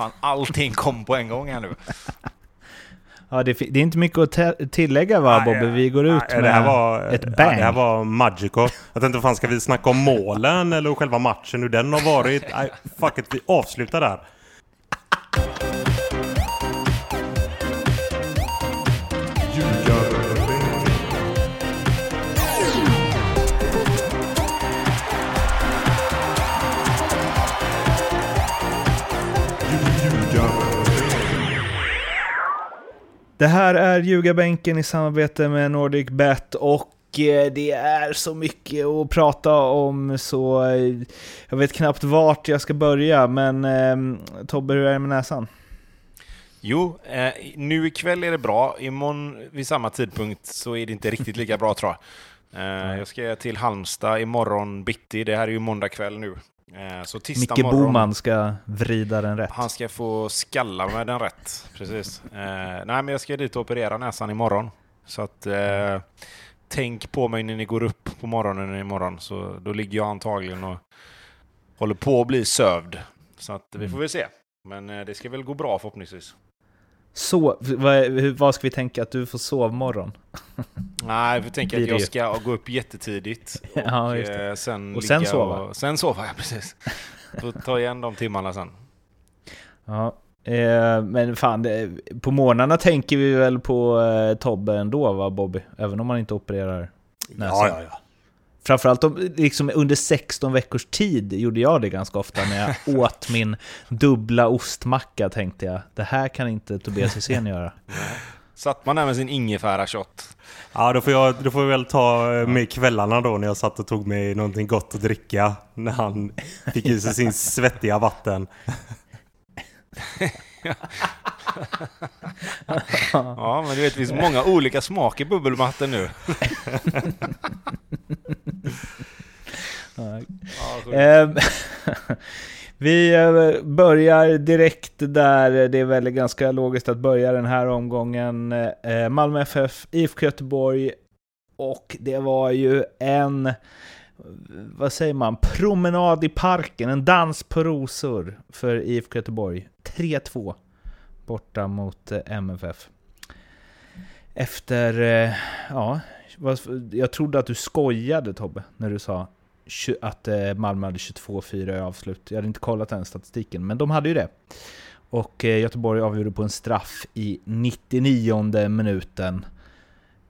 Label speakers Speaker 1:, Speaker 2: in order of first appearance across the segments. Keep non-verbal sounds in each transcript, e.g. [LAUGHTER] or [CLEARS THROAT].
Speaker 1: Fan, allting kom på en gång här nu.
Speaker 2: Ja, det, det är inte mycket att tillägga va Bobby? Vi går ut
Speaker 3: nej,
Speaker 2: med
Speaker 3: det var,
Speaker 2: ett bang.
Speaker 3: Ja, det här var magical. Jag tänkte, fan ska vi snacka om målen eller själva matchen, hur den har varit? [LAUGHS] Nej, fuck it, vi avslutar där.
Speaker 2: Det här är Ljugarbänken i samarbete med Nordic Bet och eh, det är så mycket att prata om så eh, jag vet knappt vart jag ska börja men eh, Tobbe, hur är det med näsan?
Speaker 1: Jo, eh, nu ikväll är det bra. Imorgon vid samma tidpunkt så är det inte riktigt lika bra tror jag. Eh, jag ska till Halmstad imorgon bitti. Det här är ju måndag kväll nu.
Speaker 2: Eh, så tisdag Micke morgon, Boman ska vrida den rätt.
Speaker 1: Han ska få skalla med den rätt. Precis. Eh, nej, men jag ska dit och operera näsan imorgon. Så att eh, tänk på mig när ni går upp på morgonen imorgon. Så då ligger jag antagligen och håller på att bli sövd. Så att vi får mm. väl se. Men eh, det ska väl gå bra förhoppningsvis.
Speaker 2: Så, vad, vad ska vi tänka? Att du får sovmorgon? [LAUGHS]
Speaker 1: Nej, vi tänker att jag ska gå upp jättetidigt. [LAUGHS] Och, ja,
Speaker 2: eh, sen, och sen sova?
Speaker 1: Och, sen sova, [LAUGHS] ja precis. Då tar igen de timmarna sen.
Speaker 2: Ja, eh, men fan, det, på morgnarna tänker vi väl på eh, Tobbe ändå va Bobby? Även om man inte opererar
Speaker 3: näsan. Ja, ja, ja.
Speaker 2: Framförallt liksom under 16 veckors tid gjorde jag det ganska ofta när jag [LAUGHS] åt min dubbla ostmacka tänkte jag. Det här kan inte Tobias Hysén göra. [LAUGHS]
Speaker 1: Satt man där med sin ingefära-shot?
Speaker 3: Ja, då får, jag, då får jag väl ta med kvällarna då när jag satt och tog mig någonting gott att dricka. När han fick i sig sin [LAUGHS] svettiga vatten.
Speaker 1: Ja, men du vet, det finns många olika smaker bubbelmatte nu.
Speaker 2: Ehm, [LAUGHS] vi eh, börjar direkt där det är väl ganska logiskt att börja den här omgången. Eh, Malmö FF, IFK Göteborg och det var ju en, vad säger man, promenad i parken, en dans på rosor för IFK Göteborg. 3-2 borta mot eh, MFF. Efter, eh, ja, jag trodde att du skojade Tobbe, när du sa att eh, Malmö hade 22-4 i avslut. Jag hade inte kollat den statistiken, men de hade ju det. Och Göteborg avgjorde på en straff i 99 minuten.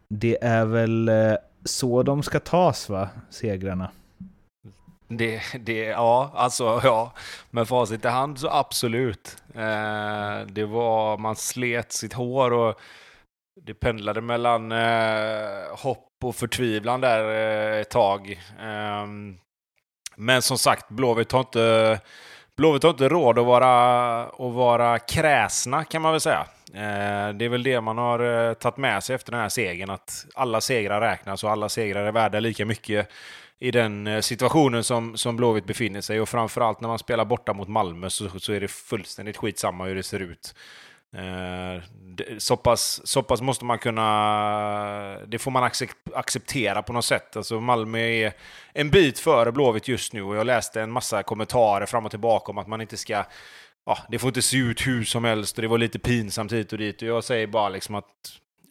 Speaker 2: Det är väl så de ska tas va, segrarna?
Speaker 1: Det, det, ja, alltså ja. Med facit i hand så absolut. Eh, det var, man slet sitt hår och det pendlade mellan eh, hopp och förtvivlan där eh, ett tag. Eh, men som sagt, Blåvitt har inte, Blåvitt har inte råd att vara, att vara kräsna kan man väl säga. Eh, det är väl det man har eh, tagit med sig efter den här segern, att alla segrar räknas och alla segrar är värda lika mycket i den eh, situationen som, som Blåvitt befinner sig. Och framförallt när man spelar borta mot Malmö så, så är det fullständigt skitsamma hur det ser ut. Eh, så, pass, så pass måste man kunna... Det får man acceptera på något sätt. Alltså Malmö är en bit före Blåvitt just nu och jag läste en massa kommentarer fram och tillbaka om att man inte ska... Ja, det får inte se ut hur som helst och det var lite pinsamt hit och dit. Och jag säger bara liksom att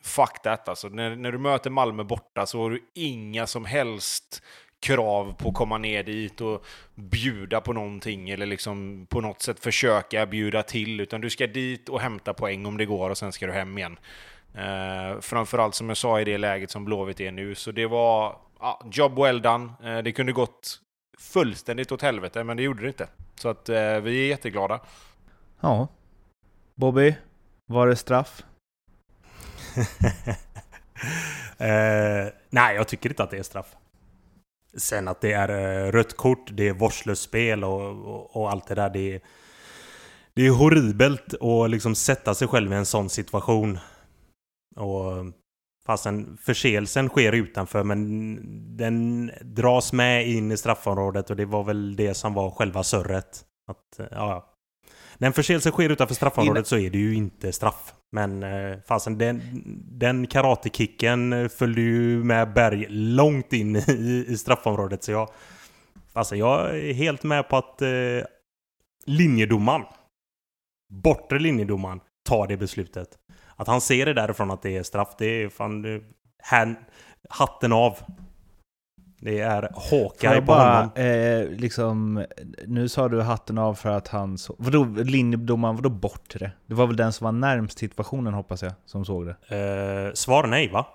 Speaker 1: fuck that alltså. När, när du möter Malmö borta så har du inga som helst krav på att komma ner dit och bjuda på någonting eller liksom på något sätt försöka bjuda till, utan du ska dit och hämta poäng om det går och sen ska du hem igen. Uh, framförallt som jag sa i det läget som Blåvitt är nu, så det var ja, job well done. Uh, det kunde gått fullständigt åt helvete, men det gjorde det inte. Så att uh, vi är jätteglada.
Speaker 2: Ja. Bobby, var det straff?
Speaker 3: uh, [LAUGHS] nej, jag tycker inte att det är straff. Sen att det är eh, rött kort, det är vårdslöst spel och, och, och, allt det där. Det är, det är horribelt att liksom sätta sig själv i en sån situation. Och fastän förseelsen sker utanför men den dras med in i straffområdet och det var väl det som var själva surret. Att, eh, ja, när en förseelse sker utanför straffområdet så är det ju inte straff. Men eh, fasen, den, den karatekicken följde ju med Berg långt in i, i straffområdet. Så jag, fasen, jag är helt med på att eh, linjedomaren bortre linjedomaren tar det beslutet. Att han ser det därifrån att det är straff, det är fan... det- Här, hatten av. Det är Hawkeye
Speaker 2: jag
Speaker 3: på honom.
Speaker 2: eh, liksom, nu sa du hatten av för att han så, vadå linjedomaren, vadå bortre? Det var väl den som var närmst situationen hoppas jag, som såg det.
Speaker 3: Eh, svar nej va?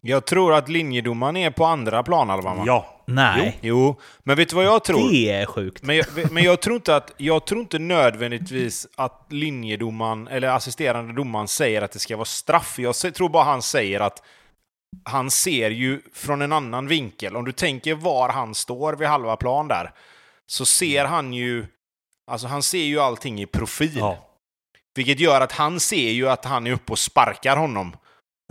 Speaker 1: Jag tror att linjedomaren är på andra planhalvan va?
Speaker 3: Ja.
Speaker 2: Nej,
Speaker 1: Jo, men vet du vad jag tror?
Speaker 2: det är sjukt.
Speaker 1: Men jag, men jag tror inte att, jag tror inte nödvändigtvis att linjedomaren, eller assisterande domaren säger att det ska vara straff. Jag tror bara han säger att han ser ju från en annan vinkel. Om du tänker var han står vid halva plan där, så ser han ju, alltså han ser ju allting i profil.
Speaker 3: ja.
Speaker 1: Vilket gör att han ser ju att han är uppe och sparkar honom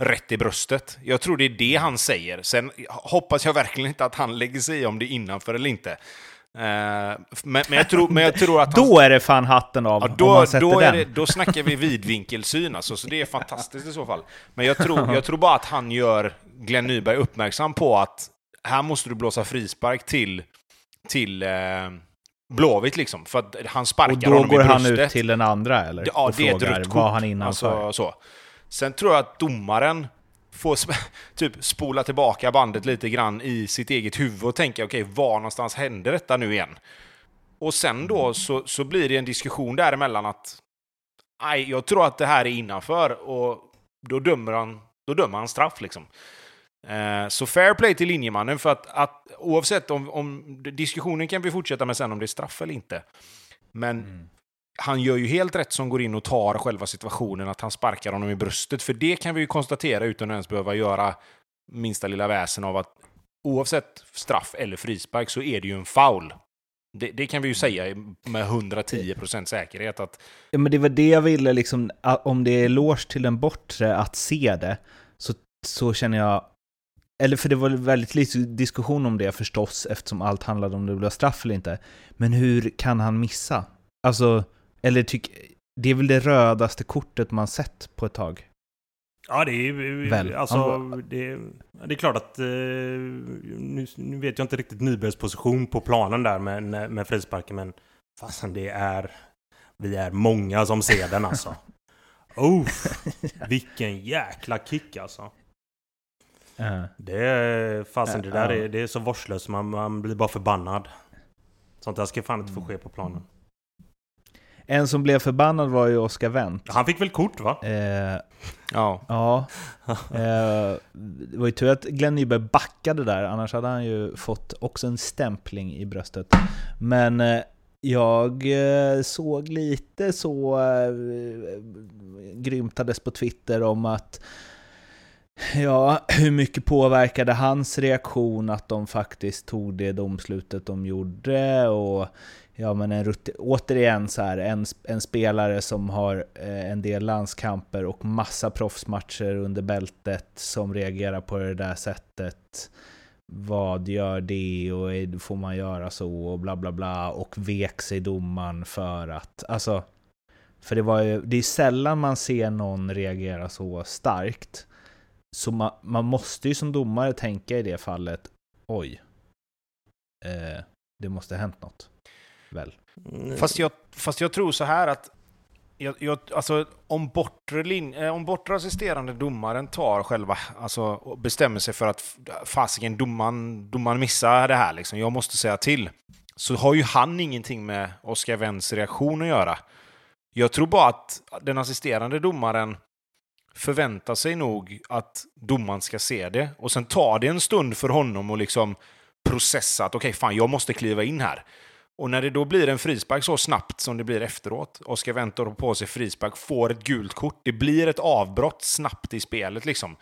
Speaker 1: rätt i bröstet. Jag tror det är det han säger. Sen hoppas jag verkligen inte att han lägger sig i om det är innanför eller inte. Eh, men, men, jag tror, men jag tror att [LAUGHS] han...
Speaker 2: Då är det fan hatten av,
Speaker 1: Ja,
Speaker 2: om
Speaker 1: då,
Speaker 2: man sätter
Speaker 1: då,
Speaker 2: den.
Speaker 1: det, då snackar vi vidvinkelsyn alltså, så det är fantastiskt i så fall. Men jag tror, jag tror bara att han gör Glenn Nyberg uppmärksam på att här måste du blåsa frispark till, till eh, Blåvitt liksom. För att han sparkar
Speaker 2: Och då
Speaker 1: honom
Speaker 2: går
Speaker 1: i
Speaker 2: han
Speaker 1: bröstet.
Speaker 2: ut till den andra eller?
Speaker 1: Ja,
Speaker 2: och
Speaker 1: det är ett rött kort.
Speaker 2: Var han innanför?
Speaker 1: Alltså, så. Sen tror jag att domaren får sp- [LAUGHS] typ spola tillbaka bandet lite grann i sitt eget huvud och tänka okej, var någonstans hände detta nu igen? Och sen då så, så blir det en diskussion däremellan att nej, jag tror att det här är innanför och då dömer han, då dömer han straff liksom. Eh, så fair play till linjemannen för att, att oavsett om, om diskussionen kan vi fortsätta med sen om det är straff eller inte. Men
Speaker 2: Mm
Speaker 1: han gör ju helt rätt som går in och tar själva situationen, att han sparkar honom i bröstet. För det kan vi ju konstatera utan att ens behöva göra minsta lilla väsen av att oavsett straff eller frispark så är det ju en foul. Det, det kan vi ju säga med 110% säkerhet att
Speaker 2: Ja, men det var det jag ville, liksom, att om det är eloge till den bortre att se det, så, så känner jag... Eller för det var väldigt lite diskussion om det förstås, eftersom allt handlade om det blev straff eller inte. Men hur kan han missa? Alltså, eller tyck... Det är väl det rödaste kortet man sett på ett tag?
Speaker 3: Ja, det är
Speaker 2: Väl.
Speaker 3: alltså... Det, det är klart att... Eh, nu, nu vet jag inte riktigt Nybergs position på planen där med, med frisparken, men... Fasen, det är... Vi är många som ser den alltså. [LAUGHS] Oh, vilken jäkla kick alltså.
Speaker 2: Ja.
Speaker 3: Det är... Fasen, det där är, det är så vårdslöst. Man, man blir bara förbannad. Sånt där ska fan inte få ske på planen.
Speaker 2: En som blev förbannad var ju Oscar Wendt.
Speaker 3: Han fick väl kort va?
Speaker 2: Eh,
Speaker 1: ja,
Speaker 2: ja, eh, det var ju tur att Glenn Nyberg backade där, annars hade han ju fått också en stämpling i bröstet. Men eh, jag eh, såg lite så eh, grymtades på Twitter om att Ja, hur mycket påverkade hans reaktion att de faktiskt tog det domslutet de gjorde? Och ja, men en rutin, återigen så här, en, en spelare som har eh, en del landskamper och massa proffsmatcher under bältet som reagerar på det där sättet. Vad gör det och är- får man göra så och bla bla bla och vek sig domaren för att, alltså, för det var ju, det är sällan man ser någon reagera så starkt. Så man, man måste ju som domare tänka i det fallet, oj, eh, det måste ha hänt något. Väl?
Speaker 1: Fast jag, fast jag tror så här att jag, jag, alltså, om, bortre lin, eh, om bortre assisterande domaren tar själva, alltså och bestämmer sig för att fasiken domaren, domaren missar det här, liksom, jag måste säga till, så har ju han ingenting med Oscar Wendts reaktion att göra. Jag tror bara att den assisterande domaren förväntar sig nog att domaren ska se det och sen tar det en stund för honom att liksom processa att okej, fan, jag måste kliva in här. Och när det då blir en frispark så snabbt som det blir efteråt, Oskar Wendt på sig frispark, får ett gult kort, det blir ett avbrott snabbt i spelet liksom.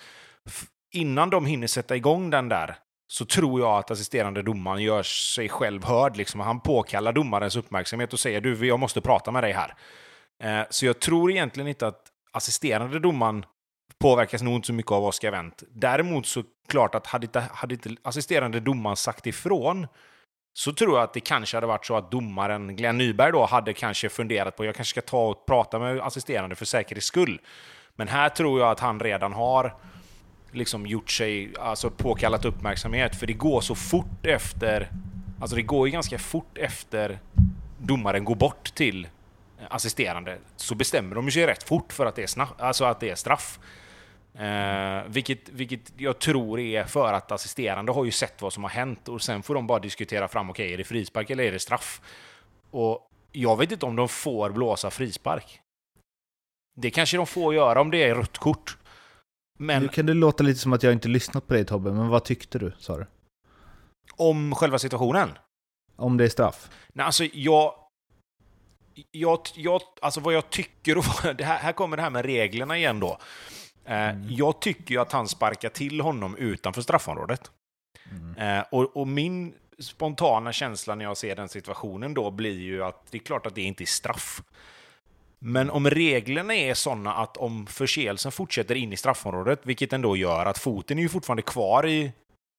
Speaker 1: F- Innan de hinner sätta igång den där så tror jag att assisterande domaren gör sig själv hörd. Liksom. Han påkallar domarens uppmärksamhet och säger du, jag måste prata med dig här. Eh, så jag tror egentligen inte att assisterande domaren påverkas nog inte så mycket av Oskar Wendt. Däremot så klart att hade inte, hade inte assisterande domaren sagt ifrån så tror jag att det kanske hade varit så att domaren Glenn Nyberg då hade kanske funderat på jag kanske ska ta och prata med assisterande för säkerhets skull. Men här tror jag att han redan har liksom gjort sig, alltså påkallat uppmärksamhet, för det går så fort efter, alltså det går ju ganska fort efter domaren går bort till assisterande så bestämmer de sig rätt fort för att det är, snaff, alltså att det är straff. Eh, vilket, vilket jag tror är för att assisterande har ju sett vad som har hänt och sen får de bara diskutera fram, okej, okay, är det frispark eller är det straff? Och jag vet inte om de får blåsa frispark. Det kanske de får göra om det är rött kort.
Speaker 2: Men... Nu kan det låta lite som att jag inte lyssnat på dig Tobbe, men vad tyckte du, sa du?
Speaker 1: Om själva situationen?
Speaker 2: Om det är straff?
Speaker 1: Nej, alltså jag... Jag, jag, alltså vad jag tycker, och [LAUGHS] det här, här kommer det här med reglerna igen då. Eh, mm. Jag tycker ju att han sparkar till honom utanför straffområdet. Mm. Eh, och, och, min spontana känsla när jag ser den situationen då blir ju att det är klart att det inte är straff. Men om reglerna är sådana att om förseelsen fortsätter in i straffområdet, vilket den då gör, att foten är ju fortfarande kvar i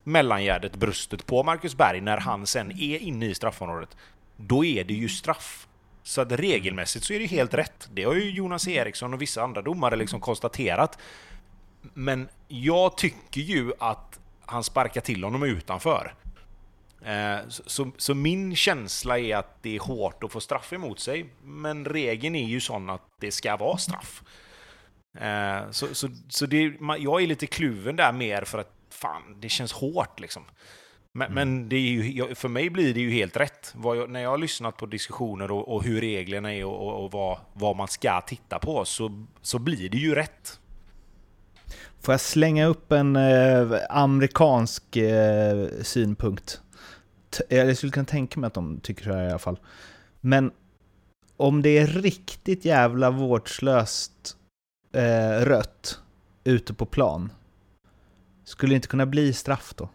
Speaker 1: mellangärdet, bröstet på Marcus Berg när han sen är inne i straffområdet, då är det ju straff. Så att regelmässigt så är det helt rätt. Det har ju Jonas Eriksson och vissa andra domare liksom konstaterat. Men jag tycker ju att han sparkar till honom utanför. Eh, så, så, så, min känsla är att det är hårt att få straff emot sig, men regeln är ju sån att det ska vara straff. Eh, så så, så det, jag är lite kluven där mer för att fan, det känns hårt liksom. Men, mm. men det är ju, för mig blir det ju helt rätt. Jag, när jag har lyssnat på diskussioner och, och hur reglerna är och, och, och vad, vad, man ska titta på så, så blir det ju rätt.
Speaker 2: Får jag slänga upp en eh, amerikansk eh, synpunkt? Jag skulle kunna tänka mig att de tycker så här i alla fall. Men om det är riktigt jävla vårdslöst eh, rött ute på plan, skulle det inte kunna bli straff då?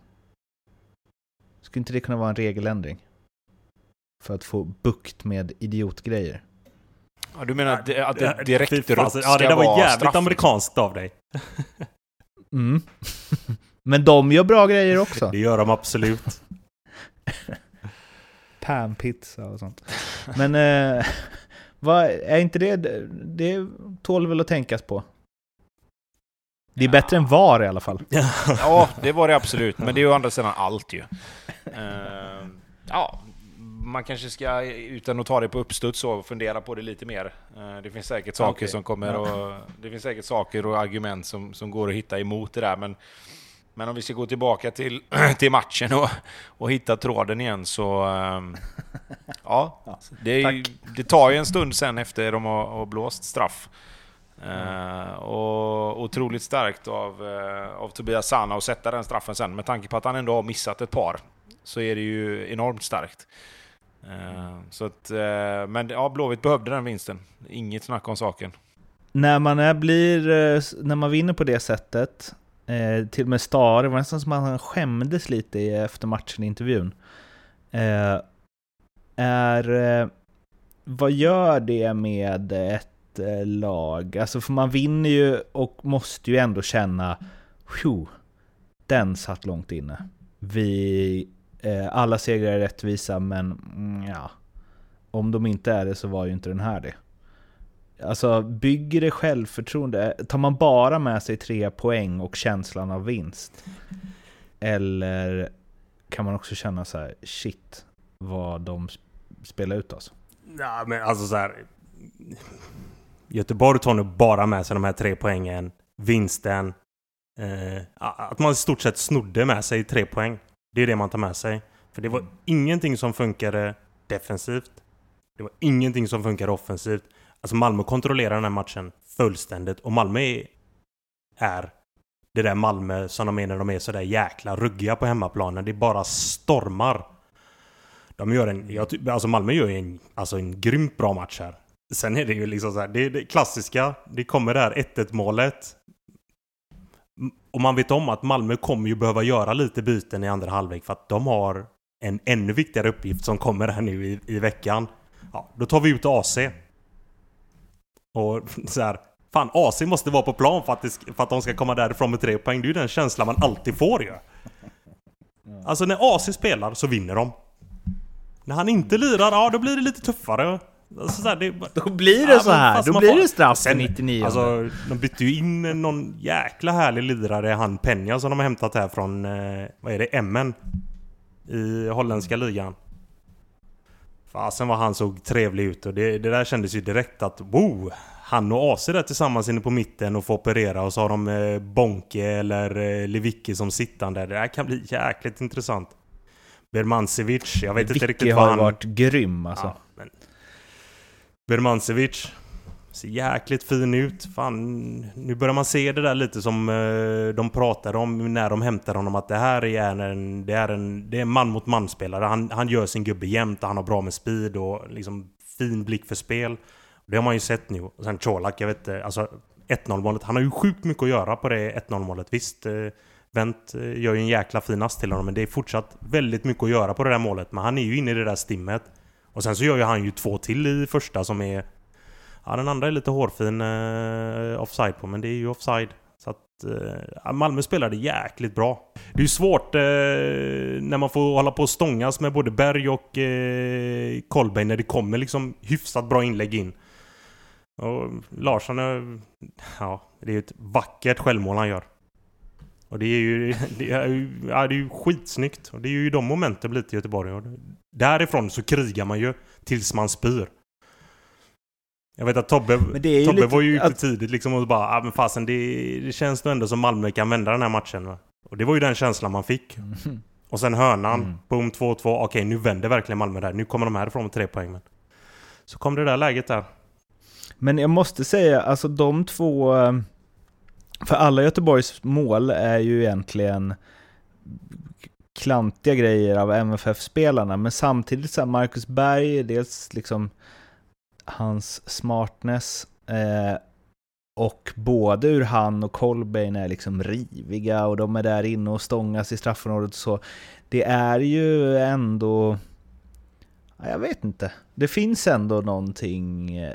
Speaker 2: Skulle inte det kunna vara en regeländring? För att få bukt med idiotgrejer.
Speaker 1: Ja, du menar att, det, att det direkt rött ska
Speaker 3: Ja, det där var jävligt straff. amerikanskt av dig.
Speaker 2: mm. [LAUGHS] Men de gör bra grejer också.
Speaker 3: Det gör de absolut. [LAUGHS]
Speaker 2: Panpizza och sånt. Men eh, [LAUGHS] vad, är inte det... Det tål väl att tänkas på? Det är ja. bättre än VAR i alla fall. [LAUGHS]
Speaker 1: ja, det var det absolut. Men det är ju å andra sidan allt ju. Uh, ja, man kanske ska, utan att ta det på uppstuds, så fundera på det lite mer. Uh, det finns säkert saker okay. som kommer och... Det finns säkert saker och argument som, som går att hitta emot det där, men... Men om vi ska gå tillbaka till, [CLEARS THROAT] till matchen och, och hitta tråden igen så... Um, ja, det, det, tar ju en stund sen efter de har, har blåst straff. Uh, och otroligt starkt av, uh, av Tobias Sana att sätta den straffen sen. Med tanke på att han ändå har missat ett par så är det ju enormt starkt. Uh, så att, men ja, Blåvitt behövde den vinsten. Inget snack om saken.
Speaker 2: När man, är, blir, när man vinner på det sättet, till och med Stare, var nästan som att han skämdes lite efter matchen i intervjun. är, vad gör det med ett lag. Alltså för man vinner ju och måste ju ändå känna, Phew, den satt långt inne. Vi, eh, alla segrar är rättvisa men mm, ja, om de inte är det så var ju inte den här det. Alltså bygger det självförtroende? Tar man bara med sig tre poäng och känslan av vinst? Eller kan man också känna så här, shit, vad de spelar ut oss?
Speaker 3: Ja, men alltså så här, Göteborg tar nu bara med sig de här tre poängen, vinsten. Eh, att man i stort sett snodde med sig tre poäng. Det är det man tar med sig. För det var ingenting som funkade defensivt. Det var ingenting som funkade offensivt. Alltså Malmö kontrollerar den här matchen fullständigt och Malmö är det där Malmö som de är när de är sådär jäkla ruggiga på hemmaplanen. Det bara stormar. De gör en, jag, alltså Malmö gör en, alltså en grymt bra match här. Sen är det ju liksom så här, det det klassiska. Det kommer det här 1-1 målet. Och man vet om att Malmö kommer ju behöva göra lite byten i andra halvlek för att de har en ännu viktigare uppgift som kommer här nu i, i veckan. Ja, då tar vi ut AC. Och så här, fan AC måste vara på plan för att, det, för att de ska komma därifrån med tre poäng. Det är ju den känslan man alltid får ju. Alltså när AC spelar så vinner de. När han inte lirar, ja då blir det lite tuffare.
Speaker 2: Alltså, här, det, [LAUGHS] då blir det ja, så här. Då blir får, det straff sen, 99.
Speaker 3: Alltså, de bytte ju in någon jäkla härlig lirare, han Penja som de har hämtat här från, eh, vad är det, Emmen? I holländska ligan. Fasen vad han såg trevlig ut och det, det där kändes ju direkt att wow! Han och AC där tillsammans inne på mitten och får operera och så har de eh, Bonke eller eh, Lewicki som sittande. Det där kan bli jäkligt intressant. Bermancevic, jag vet
Speaker 2: Vicky
Speaker 3: inte riktigt
Speaker 2: har
Speaker 3: vad han...
Speaker 2: varit grym alltså.
Speaker 3: Ja, Birmancevic, ser jäkligt fin ut. Fan, nu börjar man se det där lite som eh, de pratade om när de hämtade honom. Att det här är en, det är en, det är en man mot man spelare. Han, han gör sin gubbe jämt och han har bra med speed och liksom fin blick för spel. Det har man ju sett nu. Och sen Colak, jag vet inte. Alltså 1-0 målet. Han har ju sjukt mycket att göra på det 1-0 målet. Visst, eh, Wendt eh, gör ju en jäkla fin ass till honom. Men det är fortsatt väldigt mycket att göra på det där målet. Men han är ju inne i det där stimmet. Och sen så gör ju han ju två till i första som är... Ja, den andra är lite hårfin eh, offside på, men det är ju offside. Så att eh, Malmö spelade jäkligt bra. Det är ju svårt eh, när man får hålla på och stångas med både Berg och eh, Kolbeinn när det kommer liksom hyfsat bra inlägg in. Och Larsson är... Ja, det är ju ett vackert självmål han gör. Och det är ju, [LAUGHS] det är ju, ja, det är ju skitsnyggt. Och det är ju de momenten blir till Göteborg. Och därifrån så krigar man ju tills man spyr. Jag vet att Tobbe,
Speaker 2: ju
Speaker 3: Tobbe var ju ute
Speaker 2: att-
Speaker 3: tidigt liksom och bara ah, men fasen det, det känns nog ändå som Malmö kan vända den här matchen. Va? Och det var ju den känslan man fick. Och sen hörnan,
Speaker 2: Mm.
Speaker 3: boom 2-2. Okej, nu vänder verkligen Malmö där. Nu kommer de härifrån med tre poäng. Men. Så kom det där läget där.
Speaker 2: Men jag måste säga, alltså de två... eh, För alla Göteborgs mål är ju egentligen klantiga grejer av MFF-spelarna, men samtidigt så här Marcus Berg, dels liksom hans smartness eh, och både ur han och Colbane är liksom riviga och de är där inne och stångas i straffområdet och så. Det är ju ändå... Jag vet inte. Det finns ändå någonting eh,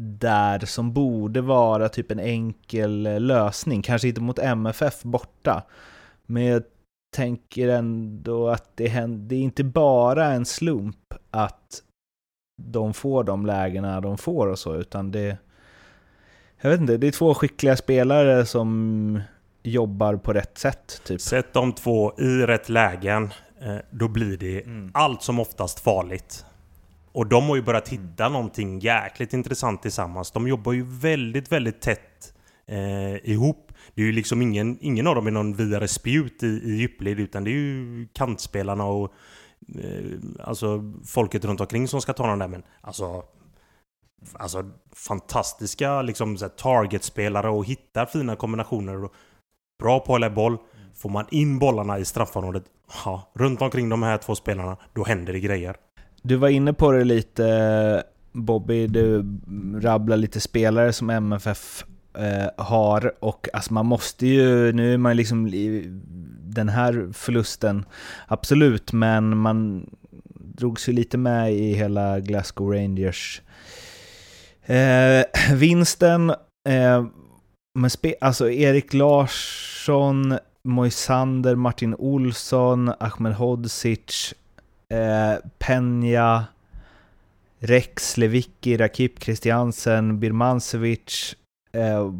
Speaker 2: där som borde vara typ en enkel eh, lösning. Kanske inte mot MFF borta. Men jag tänker ändå att det, händer, det är inte bara en slump att de får de lägena de får och så, utan det... Jag vet inte, det är två skickliga spelare som jobbar på rätt sätt, typ.
Speaker 3: Sätt de två i rätt lägen. eh, Då blir det
Speaker 2: Mm.
Speaker 3: allt som oftast farligt. Och de har ju börjat hitta någonting jäkligt intressant tillsammans. De jobbar ju väldigt, väldigt tätt eh, ihop. Det är ju liksom ingen, ingen av dem är någon vidare spjut i, i djupled utan det är ju kantspelarna och eh, alltså folket runt omkring som ska ta den där. Men alltså, alltså fantastiska liksom, så här targetspelare och hittar fina kombinationer. Och bra på att hålla boll. Får man in bollarna i straffområdet, ja, runt omkring de här två spelarna, då händer det grejer.
Speaker 2: Du var inne på det lite Bobby, du rabblar lite spelare som MFF eh, har och alltså man måste ju, nu är man liksom i den här förlusten, absolut, men man drogs ju lite med i hela Glasgow Rangers eh, vinsten. Eh, men spe, alltså Erik Larsson, Moisander, Martin Olsson, Ahmed Hodzic, eh, Penja, Rex, Levicki, Rakip, Christiansen, Birmancevic, eh,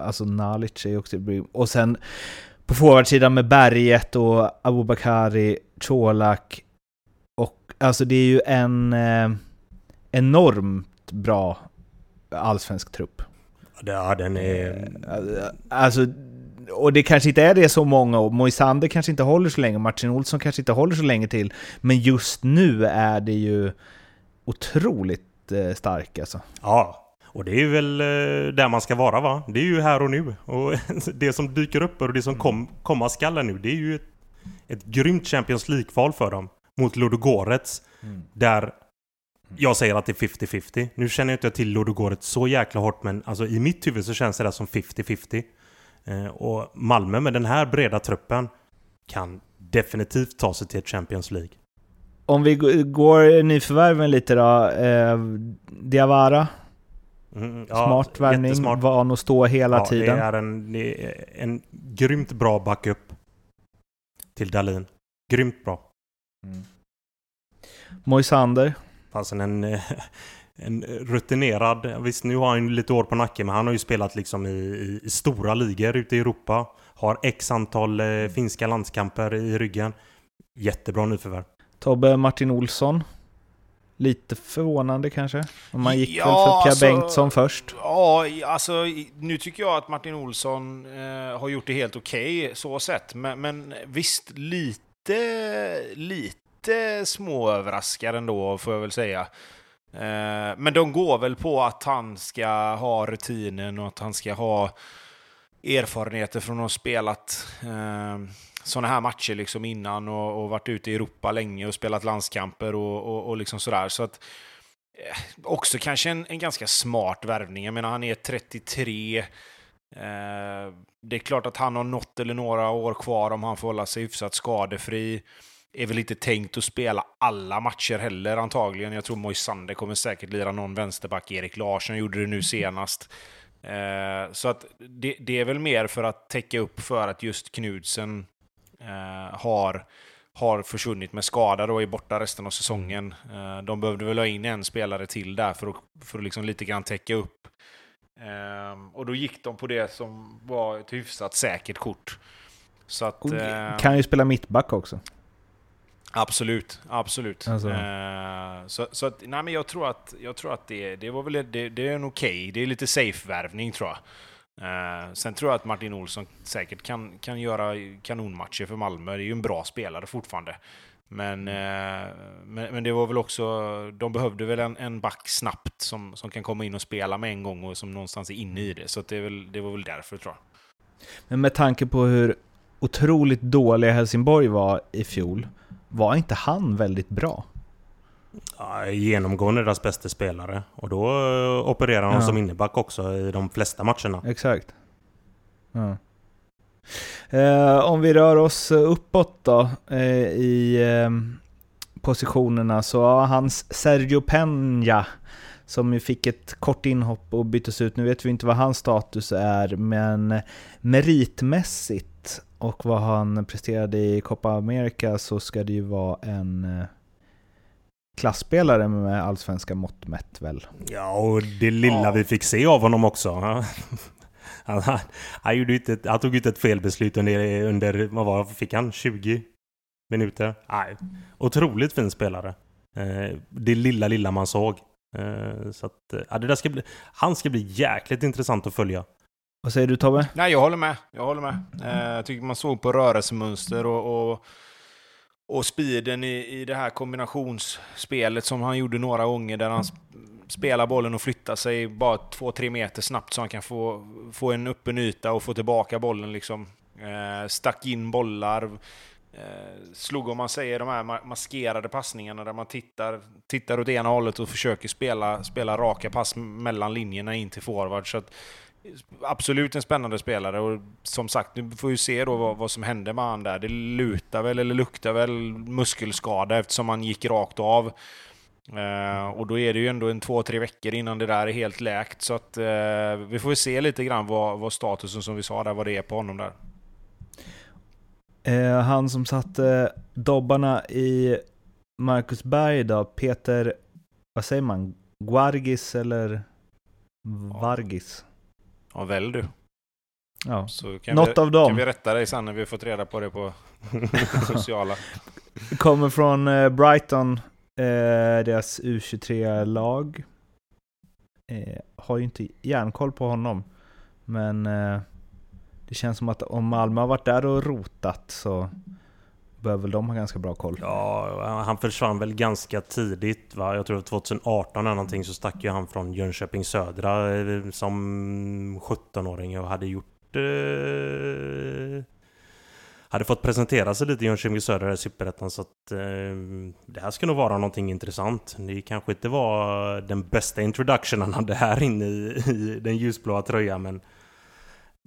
Speaker 2: alltså Nalic är ju också och sen på forwardsidan med Berget och Abubakari, Colak och alltså det är ju en eh, enormt bra allsvensk trupp.
Speaker 3: Ja, den är...
Speaker 2: Alltså, och det kanske inte är det så många, och Moisander kanske inte håller så länge, Martin Olsson kanske inte håller så länge till, men just nu är det ju otroligt eh, stark alltså.
Speaker 3: Ja, och det är väl eh, där man ska vara va? Det är ju här och nu. Och [LAUGHS] det som dyker upp och det som kom, komma skall nu, det är ju ett, ett grymt Champions League-val för dem. Mot Ludogorets. Där jag säger att det är 50-50. Nu känner jag inte till Ludogorets så jäkla hårt, men alltså i mitt huvud så känns det där som 50-50. Eh, och Malmö med den här breda truppen kan definitivt ta sig till ett Champions League.
Speaker 2: Om vi går nyförvärven lite då, eh, Diawara,
Speaker 3: Mm,
Speaker 2: smart värvning,
Speaker 3: jättesmart.
Speaker 2: van att stå hela
Speaker 3: ja,
Speaker 2: tiden.
Speaker 3: Det är en, det är en grymt bra backup till Dalin. Grymt bra.
Speaker 2: Moisander,
Speaker 3: Fastän en, en [LAUGHS] rutinerad... Visst, nu har han ju lite år på nacken, men han har ju spelat liksom i, i, i stora ligor ute i Europa. Har x antal eh, finska landskamper i ryggen. Jättebra nyförvärv.
Speaker 2: Tobbe Martin Olsson, Lite förvånande kanske? Om man gick
Speaker 1: Ja,
Speaker 2: väl för Pierre
Speaker 1: alltså-
Speaker 2: Bengtsson först?
Speaker 1: Ja, alltså nu tycker jag att Martin Olsson eh, har gjort det helt okej så sett. Men, men visst, lite, lite småöverraskad ändå får jag väl säga. Eh, men de går väl på att han ska ha rutinen och att han ska ha erfarenheter från att ha spelat eh, sådana här matcher liksom innan och, och varit ute i Europa länge och spelat landskamper och, och, och liksom sådär. Så att, eh, också kanske en, en ganska smart värvning. Jag menar, han är 33. Eh, det är klart att han har något eller några år kvar om han får hålla sig hyfsat skadefri. Är väl inte tänkt att spela alla matcher heller antagligen. Jag tror Moisander kommer säkert lira någon vänsterback. Erik Larsson gjorde det nu senast. Eh, så att det, det är väl mer för att täcka upp för att just Knudsen eh, har, har försvunnit med skada och är borta resten av säsongen. Eh, de behövde väl ha in en spelare till där för att, för att liksom lite grann täcka upp. Eh, och då gick de på det som var ett hyfsat säkert kort. Så att... Eh,
Speaker 2: Kan ju spela mittback också.
Speaker 1: Absolut, absolut.
Speaker 2: Alltså.
Speaker 1: Eh, så, så att, nej men jag tror att, jag tror att det, det var väl det, det är en okej, det är lite safe-värvning tror jag. Eh, sen tror jag att Martin Olsson säkert kan, kan göra kanonmatcher för Malmö. Det är ju en bra spelare fortfarande. Men, eh, men, men det var väl också, de behövde väl en, en back snabbt som, som kan komma in och spela med en gång och som någonstans är inne i det. Så det, väl, det var väl därför tror jag.
Speaker 2: Men med tanke på hur otroligt dåliga Helsingborg var i fjol, var inte han väldigt bra?
Speaker 3: Ja, genomgående deras bästa spelare. Och då eh, opererar han
Speaker 2: Ja.
Speaker 3: som inneback också i de flesta matcherna.
Speaker 2: Exakt. Ja. Eh, om vi rör oss uppåt då eh, i eh, positionerna så har hans Sergio Peña som ju fick ett kort inhopp och byttes ut. Nu vet vi inte vad hans status är, men meritmässigt och vad han presterade i Copa America så ska det ju vara en klassspelare med allsvenska mått mätt väl.
Speaker 3: Ja, och det lilla
Speaker 1: Ja.
Speaker 3: vi fick se av honom också. [LAUGHS] Han, han, han, gjorde inte ett, han tog inte ett felbeslut under, under, vad var fick han? 20 minuter? Nej, otroligt fin spelare. Eh, det lilla, lilla man såg. Eh, så att, eh, ja, det där ska bli, han ska bli jäkligt intressant att följa.
Speaker 2: Vad säger du Tobbe?
Speaker 1: Nej, jag håller med. Jag håller med. Jag tycker man såg på rörelsemönster och, och, och speeden i, i det här kombinationsspelet som han gjorde några gånger där han spelar bollen och flyttar sig bara två, tre meter snabbt så han kan få, få en öppen yta och få tillbaka bollen liksom. Eh, stack in bollar. Eh, slog om man säger de här maskerade passningarna där man tittar, tittar åt ena hållet och försöker spela, spela raka pass mellan linjerna in till forward. Så att, absolut en spännande spelare och som sagt, nu får vi se då vad, vad som hände med han där. Det lutar väl, eller luktar väl, muskelskada eftersom han gick rakt av. Eh, och då är det ju ändå en två, tre veckor innan det där är helt läkt. Så att eh, vi får se lite grann vad, vad statusen som vi sa där, vad det är på honom där.
Speaker 2: Eh, han som satte dobbarna i Marcus Berg då, Peter, vad säger man, Guargis eller Vargis?
Speaker 1: Ja, väl du.
Speaker 2: Ja,
Speaker 1: Så kan
Speaker 2: något
Speaker 1: vi,
Speaker 2: av dem.
Speaker 1: kan vi rätta dig sen när vi fått reda på det på [LAUGHS] sociala.
Speaker 2: Kommer från eh, Brighton, eh, deras U23-lag. Eh, har ju inte järnkoll på honom, men det känns som att om Malmö har varit där och rotat så bör väl de ha ganska bra koll.
Speaker 3: Ja, han försvann väl ganska tidigt va? Jag tror 2018 eller någonting så stack ju han från Jönköping Södra eh, som 17-åring och hade gjort... Eh, hade fått presentera sig lite i Jönköping Södra i Superettan så att eh, det här ska nog vara någonting intressant. Det kanske inte var den bästa introduktionen han hade här inne i, i den ljusblåa tröjan men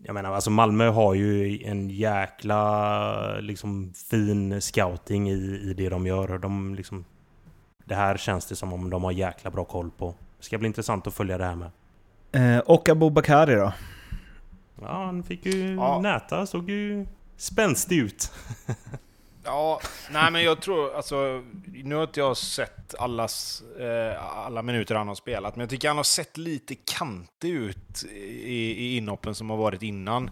Speaker 3: jag menar, alltså Malmö har ju en jäkla liksom, fin scouting i, i det de gör. Och De, liksom, det här känns det som om de har jäkla bra koll på. Det ska bli intressant att följa det här med.
Speaker 2: Eh, och Abubakari då?
Speaker 3: Ja, han fick ju
Speaker 1: Ja.
Speaker 3: näta, såg ju spänstig ut. [LAUGHS]
Speaker 1: Ja, nej men jag tror, alltså, nu har inte jag sett allas, eh, alla minuter han har spelat, men jag tycker han har sett lite kantig ut i, i inhoppen som har varit innan.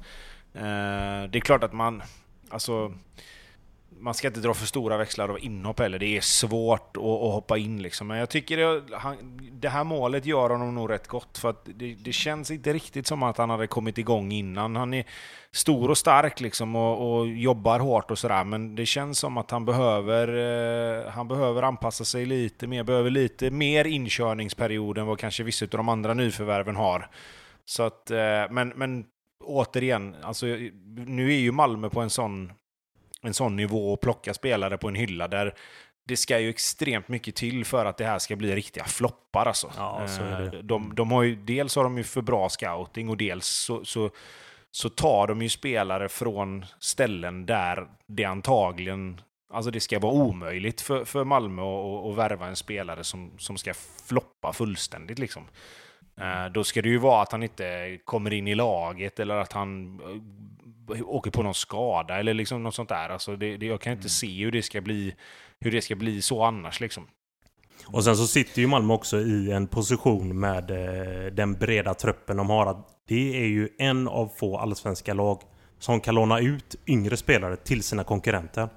Speaker 1: Eh, det är klart att man, alltså, man ska inte dra för stora växlar av inhopp heller. Det är svårt att, att hoppa in liksom. Men jag tycker det, han, det här målet gör honom nog rätt gott. För att det, det, känns inte riktigt som att han hade kommit igång innan. Han är stor och stark liksom och, och jobbar hårt och sådär. Men det känns som att han behöver, eh, han behöver anpassa sig lite mer. Behöver lite mer inkörningsperiod än vad kanske vissa av de andra nyförvärven har. Så att, eh, men, men återigen, alltså, nu är ju Malmö på en sån en sån nivå och plocka spelare på en hylla där det ska ju extremt mycket till för att det här ska bli riktiga floppar alltså.
Speaker 3: Ja, så är det.
Speaker 1: Eh, de, de har ju, dels har de ju för bra scouting och dels så, så, så tar de ju spelare från ställen där det antagligen Alltså det ska vara omöjligt för, för Malmö att, värva en spelare som, som ska floppa fullständigt. Liksom. Eh, då ska det ju vara att han inte kommer in i laget eller att han åker på någon skada eller liksom något sånt där. Alltså det, det, jag kan inte mm. se hur det ska bli, hur det ska bli så annars liksom.
Speaker 3: Och sen så sitter ju Malmö också i en position med eh, den breda truppen de har. Det är ju en av få allsvenska lag som kan låna ut yngre spelare till sina konkurrenter.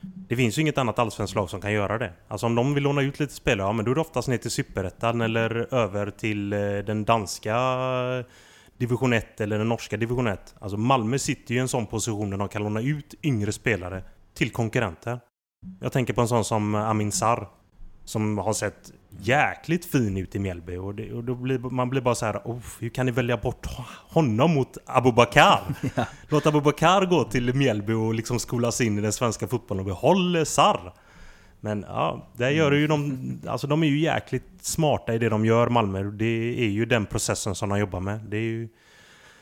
Speaker 3: Det finns ju inget annat allsvenskt lag som kan göra det. Alltså om de vill låna ut lite spelare, ja men då är det oftast ner till Superettan eller över till eh, den danska division 1 eller den norska division 1. Alltså Malmö sitter ju i en sån position där de kan låna ut yngre spelare till konkurrenter. Jag tänker på en sån som Amin Sarr. Som har sett jäkligt fin ut i Mjällby och, det, och då blir, man blir bara så här, oh, hur kan ni välja bort honom mot Abubakar? [LAUGHS] ja. Låt Abubakar gå till Mjällby och liksom skolas in i den svenska fotbollen och behåll Sarr. Men ja, där gör ju de, alltså de är ju jäkligt smarta i det de gör, Malmö. Det är ju den processen som de jobbar med. Det är ju...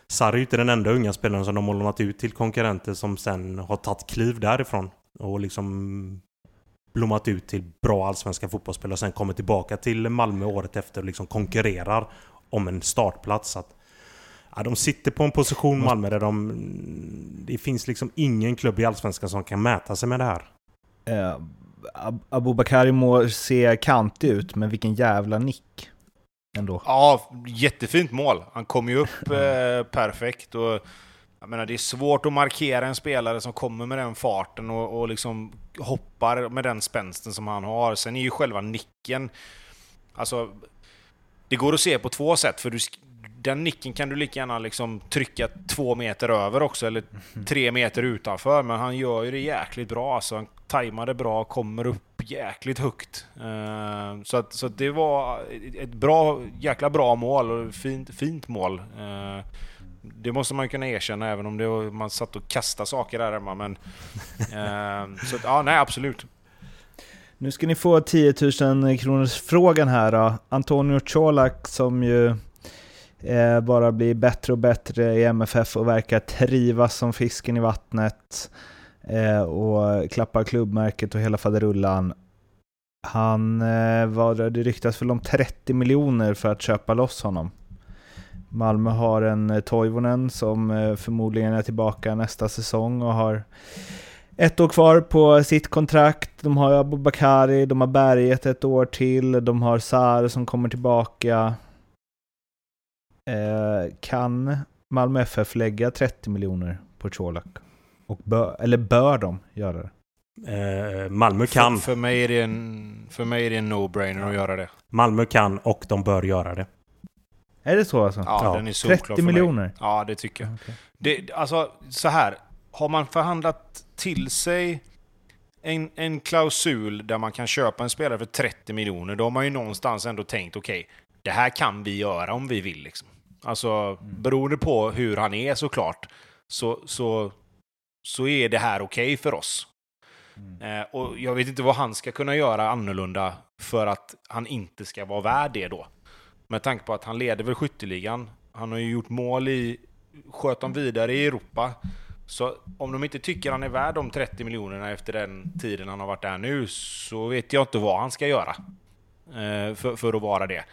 Speaker 3: Sarri är inte den enda unga spelaren som de har lånat ut till konkurrenter som sen har tagit kliv därifrån. Och liksom blommat ut till bra allsvenska fotbollsspelare och sen kommer tillbaka till Malmö året efter och liksom konkurrerar om en startplats. Att, ja, de sitter på en position, Malmö, där de... Det finns liksom ingen klubb i allsvenskan som kan mäta sig med det här.
Speaker 2: Uh Abubakari må se kantig ut, men vilken jävla nick. Ändå.
Speaker 1: Ja, jättefint mål. Han kom ju upp eh, perfekt. Och, jag menar, det är svårt att markera en spelare som kommer med den farten och, och liksom hoppar med den spänsten som han har. Sen är ju själva nicken... Alltså, det går att se på två sätt, för du, den nicken kan du lika gärna liksom trycka två meter över också, eller tre meter utanför. Men han gör ju det jäkligt bra. Alltså, han tajmar det bra, kommer upp jäkligt högt. Uh, så, att, så att det var ett bra, jäkla bra mål och fint, fint mål. Uh, det måste man kunna erkänna även om det var, man satt och kastade saker där hemma. Men, uh, [LAUGHS] så att, ja, nej absolut.
Speaker 2: Nu ska ni få 10 000 kronors frågan här då. Antonio Colak som ju eh, bara blir bättre och bättre i MFF och verkar trivas som fisken i vattnet. Eh, och klappar klubbmärket och hela faderullan. Han eh, var, det ryktas väl om 30 miljoner för att köpa loss honom. Malmö har en eh, Toivonen som eh, förmodligen är tillbaka nästa säsong och har ett år kvar på sitt kontrakt. De har Abubakari, de har Berget ett år till, de har Sar som kommer tillbaka. Eh, kan Malmö FF lägga 30 miljoner på Colak? Och bör, eller bör de göra det?
Speaker 3: Eh, Malmö kan.
Speaker 1: För, för, mig är det en, för mig är det en no-brainer att göra det.
Speaker 3: Malmö kan och de bör göra det.
Speaker 2: Är det så alltså?
Speaker 1: Ja, ja. den är solklar
Speaker 2: 30 miljoner?
Speaker 1: Ja, det tycker jag. Okay. Det, alltså, så här. Har man förhandlat till sig en, en klausul där man kan köpa en spelare för 30 miljoner, då har man ju någonstans ändå tänkt okej, okay, det här kan vi göra om vi vill. Liksom. Alltså, mm. beroende på hur han är såklart, så, så, så är det här okej okay för oss. Mm. Eh, och jag vet inte vad han ska kunna göra annorlunda för att han inte ska vara värd det då. Med tanke på att han leder väl skytteligan. Han har ju gjort mål i... Sköt dem vidare i Europa. Så om de inte tycker han är värd de 30 miljonerna efter den tiden han har varit där nu, så vet jag inte vad han ska göra. Eh, för, för att vara det.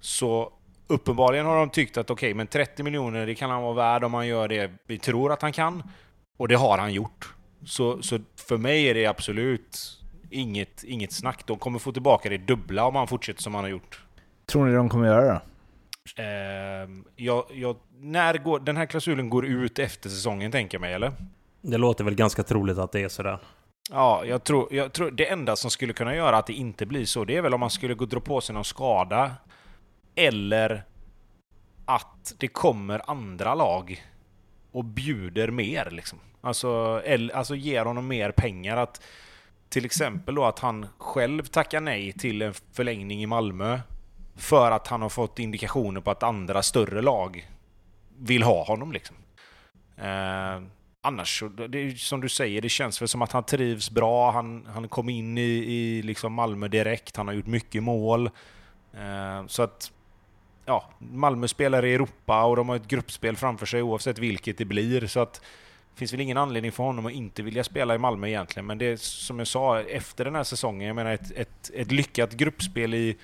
Speaker 1: Så uppenbarligen har de tyckt att okej, okay, men 30 miljoner det kan han vara värd om han gör det vi tror att han kan. Och det har han gjort. Så, så för mig är det absolut inget, inget snack. De kommer få tillbaka det dubbla om han fortsätter som han har gjort.
Speaker 2: Tror ni de kommer göra det?
Speaker 1: Eh, jag, jag, när går, den här klausulen går ut efter säsongen, tänker jag mig, eller?
Speaker 3: Det låter väl ganska troligt att det är sådär.
Speaker 1: Ja, jag tror, jag tror det enda som skulle kunna göra att det inte blir så, det är väl om man skulle gå dra på sig någon skada. Eller att det kommer andra lag och bjuder mer liksom. Alltså, eller, alltså ger honom mer pengar. Att, till exempel då att han själv tackar nej till en förlängning i Malmö. För att han har fått indikationer på att andra större lag vill ha honom liksom. Eh, annars, det är som du säger, det känns väl som att han trivs bra. Han, han kom in i, i liksom Malmö direkt. Han har gjort mycket mål. Eh, så att ja, Malmö spelar i Europa och de har ett gruppspel framför sig oavsett vilket det blir. Så att det finns väl ingen anledning för honom att inte vilja spela i Malmö egentligen. Men det är som jag sa, efter den här säsongen, jag menar ett, ett, ett lyckat gruppspel i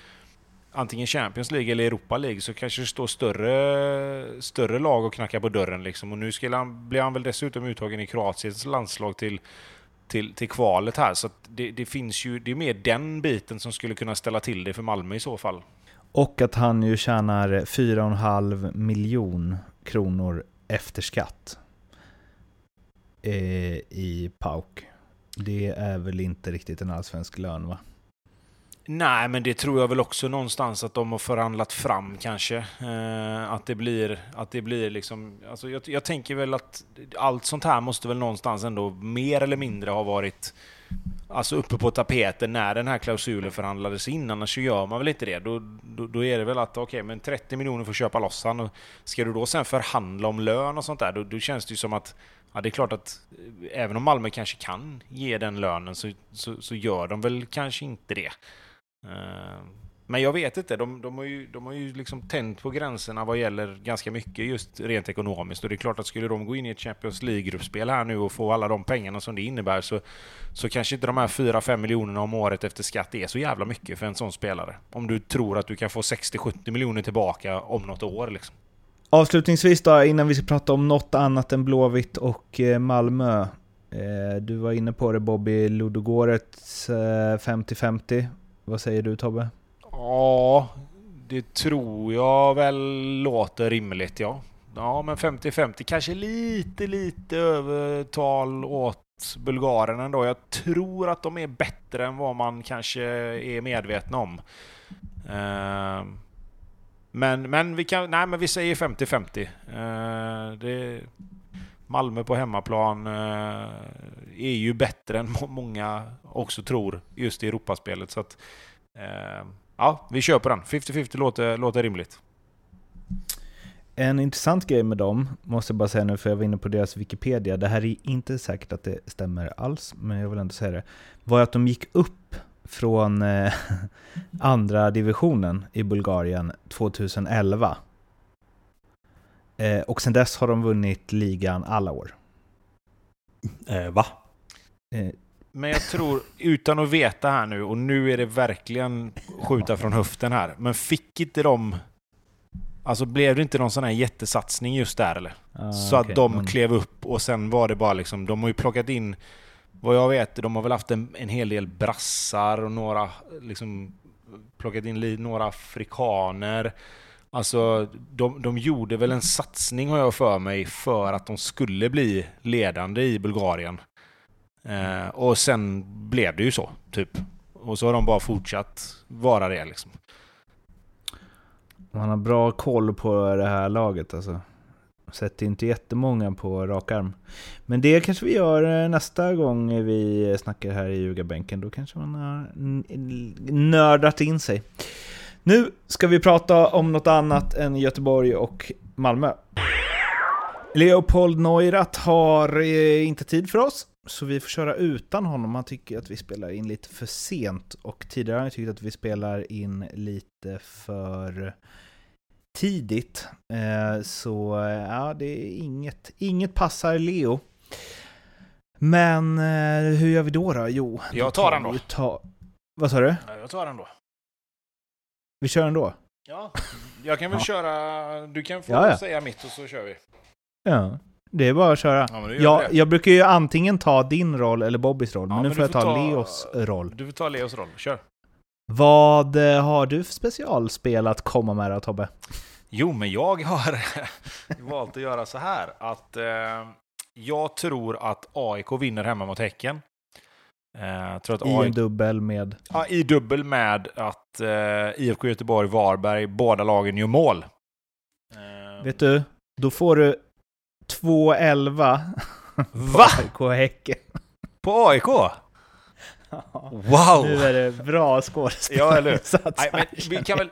Speaker 1: antingen Champions League eller Europa League så kanske det står större, större lag och knackar på dörren. Liksom. Och nu skulle han, blir han väl dessutom uttagen i Kroatiens landslag till, till, till kvalet här. Så det, det, finns ju, det är mer den biten som skulle kunna ställa till det för Malmö i så fall.
Speaker 2: Och att han ju tjänar 4,5 miljon kronor efter skatt eh, i PAOK. Det är väl inte riktigt en allsvensk lön va?
Speaker 1: Nej, men det tror jag väl också någonstans att de har förhandlat fram kanske. Eh, att det blir, att det blir liksom... Alltså jag, jag, tänker väl att allt sånt här måste väl någonstans ändå mer eller mindre ha varit alltså uppe på tapeten när den här klausulen förhandlades in. Annars så gör man väl inte det. Då, då, då är det väl att okej, okay, men 30 miljoner får köpa loss han. Ska du då sen förhandla om lön och sånt där, då, då känns det ju som att Ja, det är klart att eh, även om Malmö kanske kan ge den lönen så, så, så gör de väl kanske inte det. Uh, men jag vet inte, de, de, har ju, de har ju liksom tänt på gränserna vad gäller ganska mycket just rent ekonomiskt. Och det är klart att skulle de gå in i ett Champions League-gruppspel här nu och få alla de pengarna som det innebär så, så kanske inte de här 4-5 miljonerna om året efter skatt är så jävla mycket för en sån spelare. Om du tror att du kan få 60-70 miljoner tillbaka om något år liksom.
Speaker 2: Avslutningsvis då, innan vi ska prata om något annat än Blåvitt och eh, Malmö. Eh, du var inne på det Bobby, Ludogorets eh, 50-50. Vad säger du Tobbe?
Speaker 1: Ja, det tror jag väl låter rimligt ja. Ja, men 50-50 kanske lite, lite övertal åt Bulgaren ändå. Jag tror att de är bättre än vad man kanske är medveten om. Eh, men, men vi kan, nej men vi säger 50-50. Eh, Malmö på hemmaplan eh, är ju bättre än många också tror just i Europaspelet. Så att, ja, vi på den. 50-50 låter, låter rimligt.
Speaker 2: En intressant grej med dem, måste jag bara säga nu för jag var inne på deras Wikipedia, det här är inte säkert att det stämmer alls, men jag vill ändå säga det, var att de gick upp från eh, [LAUGHS] andra divisionen i Bulgarien 2011. Eh, och sen dess har de vunnit ligan alla år.
Speaker 3: Eh, va?
Speaker 1: Men jag tror, utan att veta här nu, och nu är det verkligen skjuta från höften här, men fick inte de... Alltså blev det inte någon sån här jättesatsning just där eller? Ah, så okay. att de mm. klev upp och sen var det bara liksom, de har ju plockat in, vad jag vet, de har väl haft en, en hel del brassar och några, liksom, plockat in några afrikaner. Alltså, de, de gjorde väl en satsning har jag för mig för att de skulle bli ledande i Bulgarien. Eh, och sen blev det ju så, typ. Och så har de bara fortsatt vara det liksom.
Speaker 2: Man har bra koll på det här laget alltså. Sätter inte jättemånga på rak arm. Men det kanske vi gör eh, nästa gång vi snackar här i ljugarbänken. Då kanske man har nördat in sig. Nu ska vi prata om något annat än Göteborg och Malmö. Leopold Neurath har eh, inte tid för oss. Så vi får köra utan honom. Han tycker att vi spelar in lite för sent. Och tidigare har han tyckt att vi spelar in lite för tidigt. Eh, så ja, det är inget, inget passar Leo. Men eh, hur gör vi då då? Jo,
Speaker 1: jag tar den då.
Speaker 2: Ta... Vad sa du?
Speaker 1: Jag tar den då.
Speaker 2: Vi kör den då?
Speaker 1: Ja, jag kan väl ja. köra... Du kan få ja, ja. säga mitt och så kör vi.
Speaker 2: Ja. Det är bara att köra. Ja, jag, jag brukar ju antingen ta din roll eller Bobbys roll, ja, men nu men får jag ta, ta, Leos roll.
Speaker 1: Du får ta Leos roll, kör.
Speaker 2: Vad eh, har du för specialspel att komma med då Tobbe?
Speaker 1: Jo, men jag har [LAUGHS] valt att göra så här att eh, jag tror att AIK vinner hemma mot Häcken. Eh, tror att
Speaker 2: I en
Speaker 1: AIK,
Speaker 2: dubbel med...
Speaker 1: ja, I dubbel med att eh, IFK Göteborg, Varberg, båda lagen gör mål.
Speaker 2: Vet du? Då får du 2-11
Speaker 1: Va?
Speaker 2: AIK [LAUGHS] Häcken.
Speaker 1: På AIK? Wow!
Speaker 2: Nu är det bra skådespel.
Speaker 1: Ja, vi, kan väl,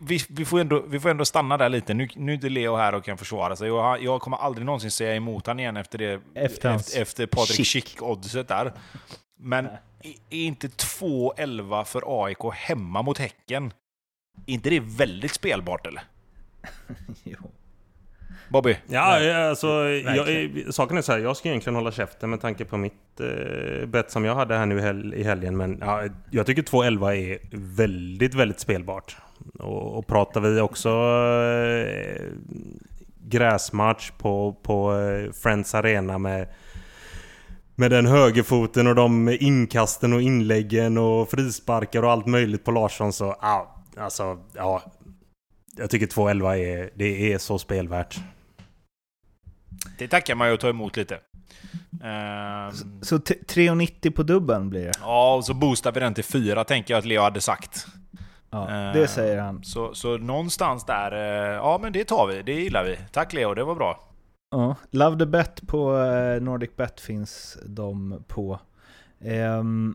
Speaker 1: vi- vi, får ändå, vi får ändå stanna där lite. Nu, nu är inte Leo här och kan försvara sig. Han- jag kommer aldrig någonsin säga emot han igen efter, det,
Speaker 2: Efter
Speaker 1: efter, efter Patrik
Speaker 2: chic.
Speaker 1: Schick-oddset där. Men är inte 2-11 för AIK hemma mot Häcken? Är inte det väldigt spelbart eller? [LAUGHS]
Speaker 2: Jo.
Speaker 1: Bobby?
Speaker 3: Ja, ja, alltså, jag,
Speaker 2: verkligen.
Speaker 3: saken är så här, jag ska egentligen hålla käften med tanke på mitt eh, bett som jag hade här nu i, hel i helgen. Men ja, jag tycker 2-11 är väldigt, väldigt spelbart. Och, och pratar vi också eh, gräsmatch på, på eh, Friends Arena med med den högerfoten och de inkasten och inläggen och frisparkar och allt möjligt på Larsson så ja, alltså ja. Jag tycker 2-11 är, det är så spelvärt.
Speaker 1: Det tackar man ju att ta emot lite. Ehm,
Speaker 2: Så t- 3,90 på dubben blir det.
Speaker 1: ja, och så boostar vi den till 4 tänker jag att Leo hade sagt.
Speaker 2: Ja,
Speaker 1: Eh,
Speaker 2: det säger han.
Speaker 1: Så, så någonstans där, eh, ja men det tar vi, det gillar vi. Tack Leo, det var bra.
Speaker 2: Ja. Love the Bet på eh, Nordic Bet finns de på. Ehm,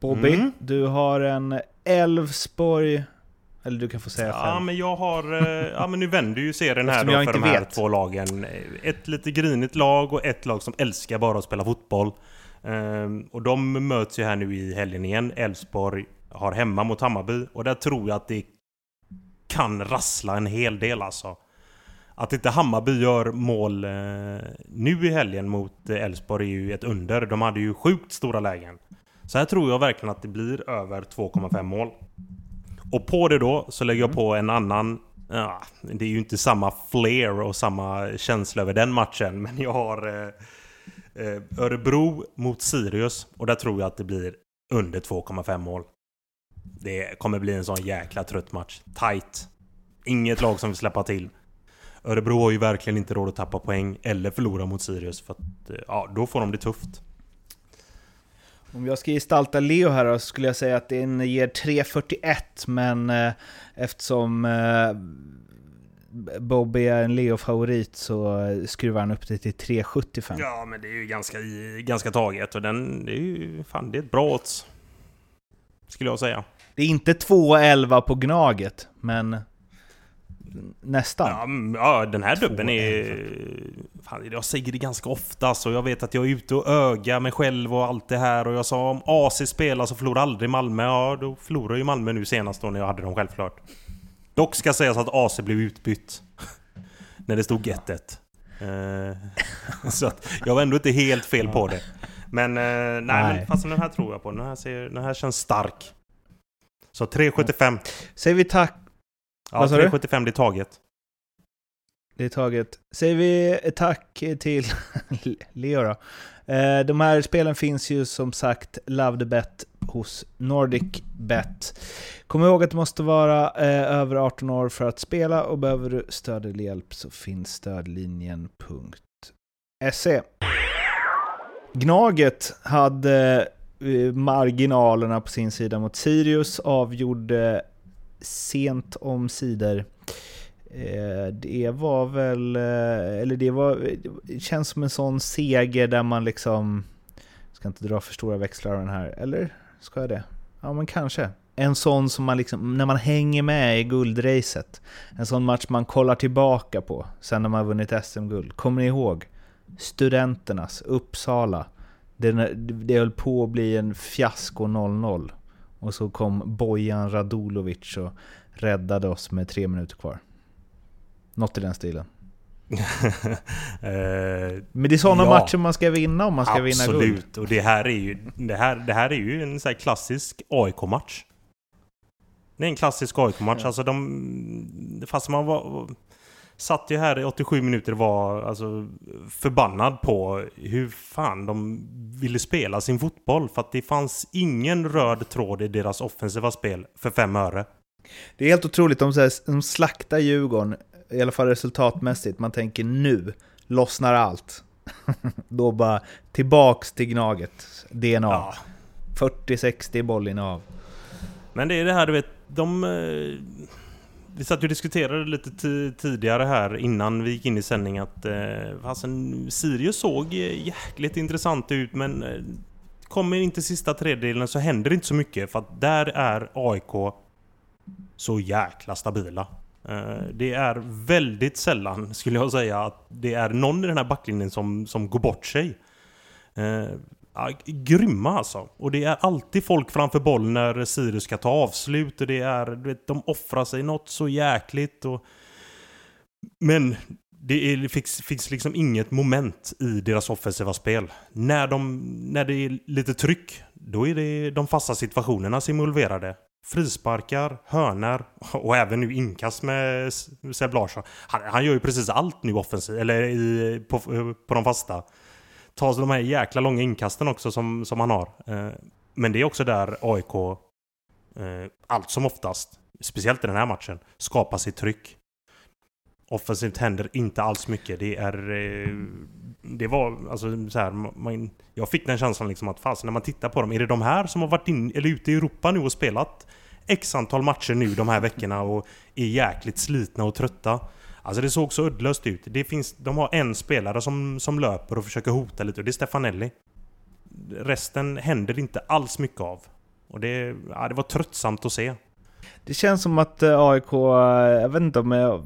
Speaker 2: Bobby,
Speaker 3: Mm.
Speaker 2: du har en Elfsborg... Eller du kan få säga
Speaker 3: Ja
Speaker 2: själv.
Speaker 3: men jag har... eh, Ja men nu vänder ju serien här då för de här
Speaker 2: vet.
Speaker 3: två lagen. Ett lite grinigt lag och ett lag som älskar bara att spela fotboll. Ehm, Och de möts ju här nu i helgen igen. Elfsborg har hemma mot Hammarby och där tror jag att det kan rassla en hel del alltså. Att inte Hammarby gör mål eh, nu i helgen mot eh, Elfsborg är ju ett under. De hade ju sjukt stora lägen. Så här tror jag verkligen att det blir över 2,5 mål. Och på det då så lägger jag på en annan... Ja, det är ju inte samma flair och samma känsla över den matchen. Men jag har eh, eh, Örebro mot Sirius. Och där tror jag att det blir under 2,5 mål. Det kommer bli en sån jäkla trött match. Tight. Inget lag som vill släppa till. Örebro har ju verkligen inte råd att tappa poäng eller förlora mot Sirius. För att, eh, ja, då får de det tufft.
Speaker 2: Om jag ska gestalta Leo här då, så skulle jag säga att den ger 3.41, men eh, eftersom eh, Bobby är en Leo-favorit så skruvar han upp det till 3.75.
Speaker 3: Ja, men det är ju ganska, ganska taget. Och den, det är ju fan, det är ett bra odds. Skulle jag säga.
Speaker 2: Det är inte 2.11 på Gnaget, men nästan.
Speaker 3: Ja, mm, ja den här dubben är... Fan, jag säger det ganska ofta, så jag vet att jag är ute och ögar mig själv och allt det här. Och jag sa om AC spelar så förlorar aldrig Malmö. Ja, då förlorar ju Malmö nu senast då när jag hade dem självklart. Dock ska sägas att AC blev utbytt. [LAUGHS] när det stod 1-1. Eh, [LAUGHS] så att jag var ändå inte helt fel på det. Men eh, nej,
Speaker 2: Nej.
Speaker 3: men fast den här tror jag på. Den här, ser, den här känns stark. Så 3,75.
Speaker 2: Säger vi tack,
Speaker 3: Ja,
Speaker 2: Vad sa du?
Speaker 3: 3,75 det är taget.
Speaker 2: det är taget. Säger vi tack till [LAUGHS] Leo då. Eh, De här spelen finns ju som sagt Love the Bet hos Nordic Bet. Kom ihåg att du måste vara eh, över 18 år för att spela och behöver du stöd eller hjälp så finns stödlinjen.se. Gnaget hade eh, marginalerna på sin sida mot Sirius, avgjorde sent om sidor. Eh, det var väl, eh, eller det var, det känns som en sån seger där man liksom, ska inte dra för stora växlar av den här, eller ska jag det? Ja men kanske. En sån som man liksom, när man hänger med i guldracet. En sån match man kollar tillbaka på sen när man har vunnit SM-guld. Kommer ni ihåg? Studenternas, Uppsala. Det, det höll på att bli en fiasko 0-0. Och så kom Bojan Radulovic och räddade oss med tre minuter kvar. Något i den stilen. [LAUGHS]
Speaker 3: Eh,
Speaker 2: Men det är sådana
Speaker 3: Ja.
Speaker 2: matcher man ska vinna om man ska vinna guld.
Speaker 3: Absolut, och det här är ju, det här, det här är ju en här klassisk AIK-match. Det är en klassisk AIK-match.
Speaker 2: Ja.
Speaker 3: Alltså de... Fast man var... Satt ju här i 87 minuter och var alltså, förbannad på hur fan de ville spela sin fotboll. För att det fanns ingen röd tråd i deras offensiva spel för fem öre.
Speaker 2: Det är helt otroligt, de, så här, de slaktar Djurgården, i alla fall resultatmässigt. Man tänker nu lossnar allt. [LAUGHS] Då bara tillbaks till Gnaget. DNA.
Speaker 3: Ja.
Speaker 2: 40-60 bollinnehav.
Speaker 3: Men det är det här du vet, de... Vi satt ju och diskuterade lite tidigare här innan vi gick in i sändning att eh, fasen, Sirius såg eh, jäkligt intressant ut men eh, kommer inte sista tredjedelen så händer det inte så mycket för att där är AIK så jäkla stabila. Eh, Det är väldigt sällan skulle jag säga att det är någon i den här backlinjen som, som går bort sig. Eh, ja, grymma alltså. Och det är alltid folk framför boll när Sirius ska ta avslut och det är, du vet, de offrar sig något så jäkligt. Och... Men det, är, det finns, finns liksom inget moment i deras offensiva spel. När, de, när det är lite tryck, då är det de fasta situationerna som är involverade. Frisparkar, hörnor och även nu inkast med Seb Larsson. Han, han gör ju precis allt nu offensivt, eller i, på, på de fasta. Tar de här jäkla långa inkasten också som, som han har. Eh, Men det är också där AIK, eh, allt som oftast, speciellt i den här matchen, skapar sitt tryck. Offensivt händer inte alls mycket. Det är... eh, Det var alltså så här, man, Jag fick den känslan liksom att fasen när man tittar på dem, är det de här som har varit in, eller ute i Europa nu och spelat X antal matcher nu de här veckorna och är jäkligt slitna och trötta? Alltså det såg så uddlöst ut. Det finns, de har en spelare som, som löper och försöker hota lite och det är Stefanelli. Resten händer inte alls mycket av. Och det, ja, det var tröttsamt att se.
Speaker 2: Det känns som att eh, AIK, eh, jag vet inte om jag,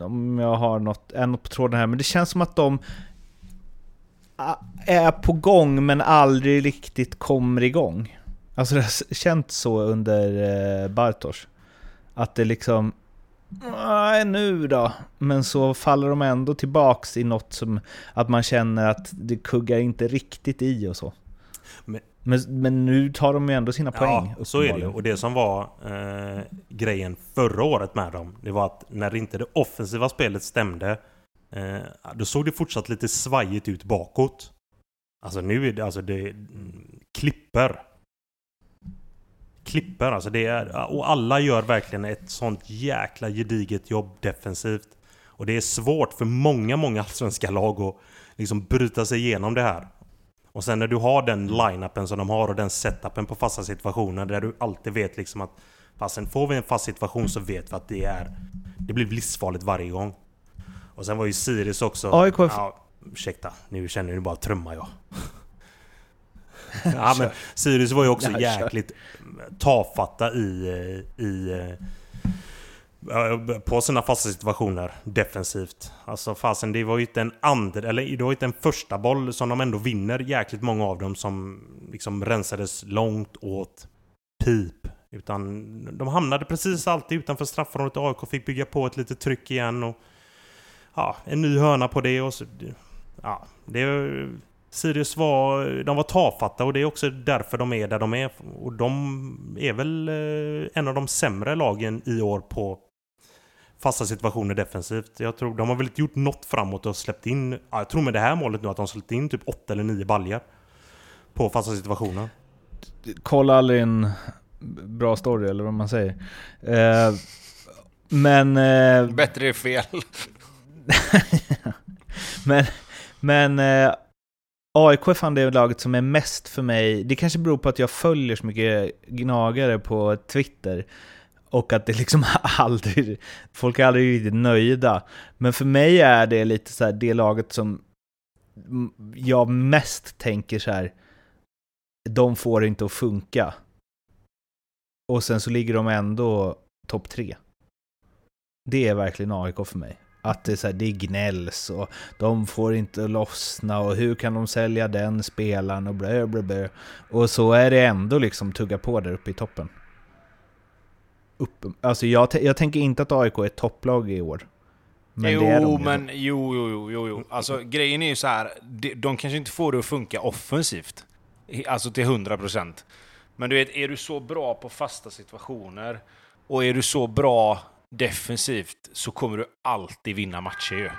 Speaker 2: om jag har något, är något på tråden här, men det känns som att de ah, är på gång men aldrig riktigt kommer igång. Alltså det har känts så under eh, Bartosz. Att det liksom, nej nu då. Men så faller de ändå tillbaks i något som, att man känner att det kuggar inte riktigt i och så.
Speaker 3: Men-
Speaker 2: Men, men nu tar de ju ändå sina poäng.
Speaker 3: Ja, så är det ju. Och det som var eh, grejen förra året med dem, det var att när inte det offensiva spelet stämde, eh, då såg det fortsatt lite svajigt ut bakåt. Alltså nu är det, alltså det, mm, klipper. Klipper, alltså det är, och alla gör verkligen ett sånt jäkla gediget jobb defensivt. Och det är svårt för många, många allsvenska lag att liksom bryta sig igenom det här. Och sen när du har den line-upen som de har och den setupen på fasta situationer där du alltid vet liksom att Fastän får vi en fast situation så vet vi att det är Det blir livsfarligt varje gång. Och sen var ju Sirius också...
Speaker 2: AIK
Speaker 3: Ja, ursäkta, nu känner ni bara trumma jag. [LAUGHS] ja men Sirius var ju också
Speaker 2: Ja,
Speaker 3: jäkligt tafatta i... eh, i eh, på sina fasta situationer defensivt. Alltså fasen, det var ju inte en andra, eller det var inte en första boll som de ändå vinner jäkligt många av dem som liksom rensades långt åt pip. Utan de hamnade precis alltid utanför straffområdet och AIK fick bygga på ett litet tryck igen och ja, en ny hörna på det och så... Ja, det... Sirius var, de var tafatta och det är också därför de är där de är. Och de är väl eh, en av de sämre lagen i år på fasta situationer defensivt. Jag tror de har väl inte gjort något framåt och släppt in... Ja, jag tror med det här målet nu att de släppt in typ åtta eller nio baljer På fasta situationer.
Speaker 2: kolla aldrig en bra story eller vad man säger. Eh, men, eh,
Speaker 1: Bättre är fel. [LAUGHS]
Speaker 2: men, men eh, AIK är fan det laget som är mest för mig. Det kanske beror på att jag följer så mycket gnagare på Twitter. Och att det liksom [LAUGHS] aldrig, folk är aldrig riktigt nöjda. Men för mig är det lite så här det laget som jag mest tänker så här. De får det inte att funka. Och sen så ligger de ändå topp tre. Det är verkligen AIK för mig. Att det är, så här, det är gnälls och de får inte lossna och hur kan de sälja den spelaren och blö, blö, blö. Och så är det ändå liksom tugga på där uppe i toppen. Upp, alltså jag, jag tänker inte att AIK är ett topplag i år. Men
Speaker 1: jo,
Speaker 2: det är de
Speaker 1: men jo, jo, jo, jo, jo. Alltså grejen är ju så här. de, de kanske inte får det att funka offensivt. Alltså till 100%. Men du vet, är du så bra på fasta situationer och är du så bra defensivt så kommer du alltid vinna matcher ju.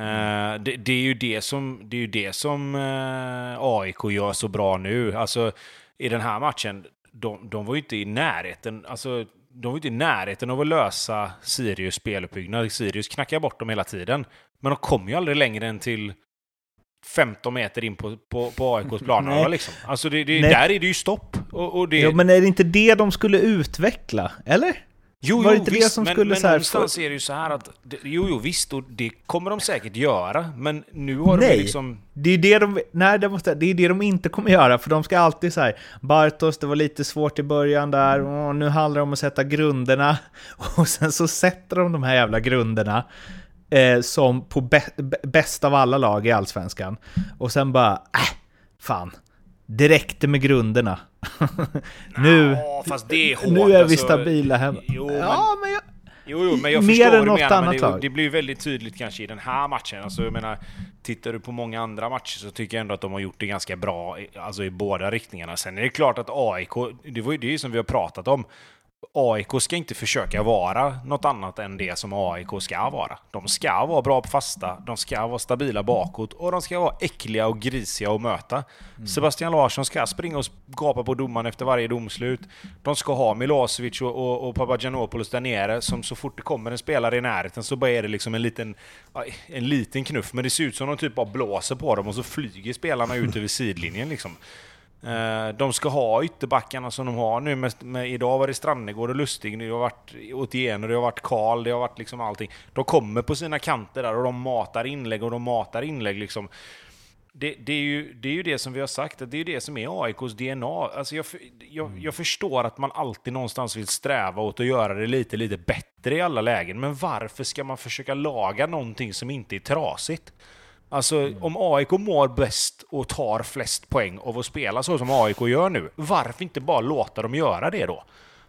Speaker 1: Eh, det, det är ju det som, det är ju det som eh, AIK gör så bra nu. Alltså i den här matchen, de, de var ju inte i närheten. Alltså de var inte i närheten av att lösa Sirius speluppbyggnad. Sirius knackar bort dem hela tiden. Men de kom ju aldrig längre än till 15 meter in på, på, på AIKs planhalva liksom. Alltså det, det, där är det ju stopp. Och, och det...
Speaker 2: Jo, men är det inte det de skulle utveckla? Eller?
Speaker 1: Jo,
Speaker 2: Var det
Speaker 1: jo
Speaker 2: det
Speaker 1: visst,
Speaker 2: som
Speaker 1: men,
Speaker 2: skulle
Speaker 1: men
Speaker 2: så här
Speaker 1: någonstans är det ju så här att... Det, jo, jo, visst, och det kommer de säkert göra, men nu har de
Speaker 2: Nej.
Speaker 1: ju liksom...
Speaker 2: Det är det de, nej, det, måste, det är det de inte kommer göra, för de ska alltid säga Bartos, det var lite svårt i början där, och nu handlar det om att sätta grunderna. [LAUGHS] Och sen så sätter de de här jävla grunderna eh, som på bä- bä- bäst av alla lag i Allsvenskan. Och sen bara, äh, fan, det räckte med grunderna. [LAUGHS] nu,
Speaker 1: fast det är hårt.
Speaker 2: nu är vi
Speaker 1: alltså.
Speaker 2: stabila hemma.
Speaker 1: Jo, men-
Speaker 2: ja, men jag,
Speaker 1: Jo, jo, men jag
Speaker 2: Mer
Speaker 1: förstår
Speaker 2: än något
Speaker 1: menar, men
Speaker 2: annat
Speaker 1: det, det blir ju väldigt tydligt kanske i den här matchen. Alltså, jag menar, tittar du på många andra matcher så tycker jag ändå att de har gjort det ganska bra alltså, i båda riktningarna. Sen är det klart att AIK, det var ju det som vi har pratat om, AIK ska inte försöka vara något annat än det som AIK ska vara. De ska vara bra på fasta, de ska vara stabila bakåt och de ska vara äckliga och grisiga att möta. Sebastian Larsson ska springa och gapa på domaren efter varje domslut. De ska ha Milosevic och, och, och Papagiannopoulos där nere som så fort det kommer en spelare i närheten så bara är det liksom en liten, en liten knuff. Men det ser ut som de typ bara blåser på dem och så flyger spelarna ut över sidlinjen liksom. Eh, De ska ha ytterbackarna som de har nu. Med, med, idag var det Strannegård och Lustig, det har varit Otieno, det har varit Karl, det har varit liksom allting. De kommer på sina kanter där och de matar inlägg och de matar inlägg liksom. Det, det, är ju, det är ju det som vi har sagt, att det är det som är AIKs DNA. Alltså jag, jag, jag förstår att man alltid någonstans vill sträva åt att göra det lite, lite bättre i alla lägen. Men varför ska man försöka laga någonting som inte är trasigt? Alltså, om AIK mår bäst och tar flest poäng av att spela så som AIK gör nu, varför inte bara låta dem göra det då?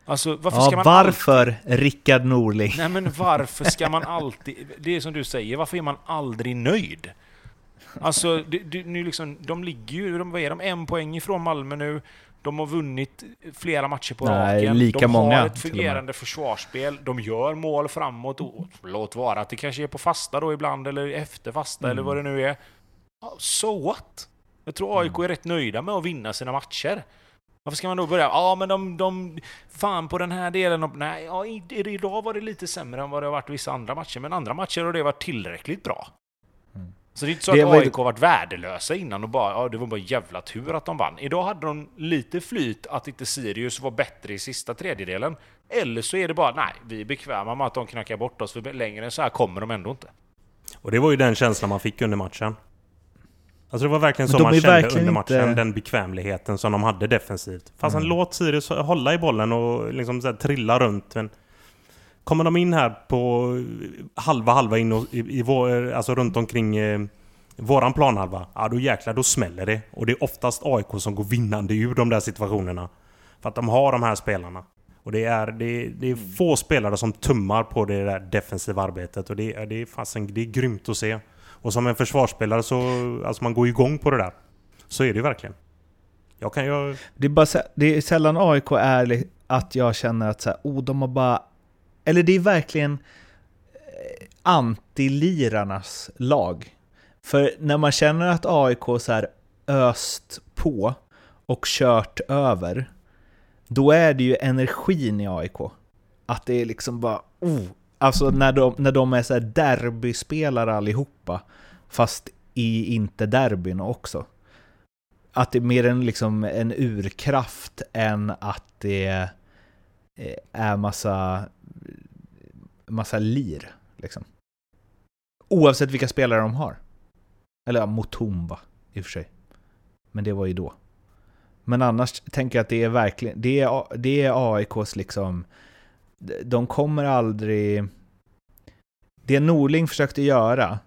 Speaker 1: Alltså, varför ska
Speaker 2: ja,
Speaker 1: man
Speaker 2: varför Rickard Norling?
Speaker 1: Nej men varför ska man alltid... Det är som du säger, varför är man aldrig nöjd? Alltså, det, det, nu liksom, de ligger ju, de, vad är de, en poäng ifrån Malmö nu. De har vunnit flera matcher på
Speaker 2: Nej,
Speaker 1: raken.
Speaker 2: lika
Speaker 1: de
Speaker 2: många,
Speaker 1: har ett
Speaker 2: och
Speaker 1: fungerande försvarsspel. De gör mål framåt. Och, låt vara att det kanske är på fasta då ibland, eller efter fasta, eller vad det nu är. So what? Jag tror AIK är rätt nöjda med att vinna sina matcher. Varför ska man då börja? Ja, men de, de... Fan, på den här delen av... Nej, ja, idag var det lite sämre än vad det har varit vissa andra matcher, men andra matcher har det varit tillräckligt bra. Så det är inte så
Speaker 2: Det
Speaker 1: att
Speaker 2: var ju-
Speaker 1: AIK har varit värdelösa innan och bara, ja, det var bara jävla tur att de vann. Idag hade de lite flyt att inte Sirius var bättre i sista tredjedelen. Eller så är det bara, nej, vi är bekväma med att de knackar bort oss, för längre än så här kommer de ändå inte.
Speaker 3: Och det var ju den känslan man fick under matchen. Alltså det var verkligen så man kände
Speaker 2: verkligen
Speaker 3: under matchen,
Speaker 2: inte-
Speaker 3: den bekvämligheten som de hade defensivt. Fast låt Sirius hålla i bollen och liksom så här trilla runt. Men kommer de in här på halva halva in och, i, i vår, alltså runt omkring eh, våran planhalva, ja då jäklar då smäller det. Och det är oftast AIK som går vinnande ur de där situationerna. För att de har de här spelarna. Och det är, det, det är få spelare som tummar på det där defensiva arbetet. Och det, är- det, är, fasen, det är grymt att se. Och som en försvarsspelare så... Alltså man går igång på det där. Så är det ju verkligen. Jag kan ju...
Speaker 2: Det är, bara, det är sällan AIK är att jag känner att så här, oh, de har bara... Eller det är verkligen eh, antilirarnas lag. För när man känner att AIK så här öst på och kört över, då är det ju energin i AIK. Att det är liksom bara... Oh, alltså när de, när de är så här derbyspelare allihopa, fast i inte derbyn också att det är mer en, liksom, en urkraft än att det eh, är massa, massa lir. Liksom. Oavsett vilka spelare de har. Eller ja, Mutumba i och för sig. Men det var ju då. Men annars tänker jag att det är verkligen, det är, det är AIKs liksom, de kommer aldrig... Det Norling försökte göra,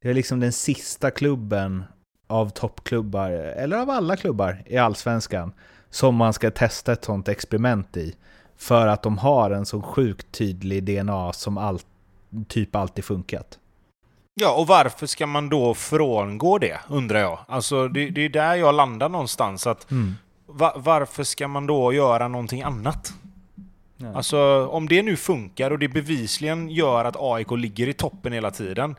Speaker 2: det är liksom den sista klubben av toppklubbar, eller av alla klubbar i Allsvenskan, som man ska testa ett sånt experiment i. För att de har en så sjukt tydlig DNA som all, typ alltid funkat.
Speaker 1: Ja, och varför ska man då frångå det, undrar jag. Alltså, det, det är där jag landar någonstans. Att va, varför ska man då göra någonting annat?
Speaker 2: Ja.
Speaker 1: Alltså, om det nu funkar och det bevisligen gör att AIK ligger i toppen hela tiden.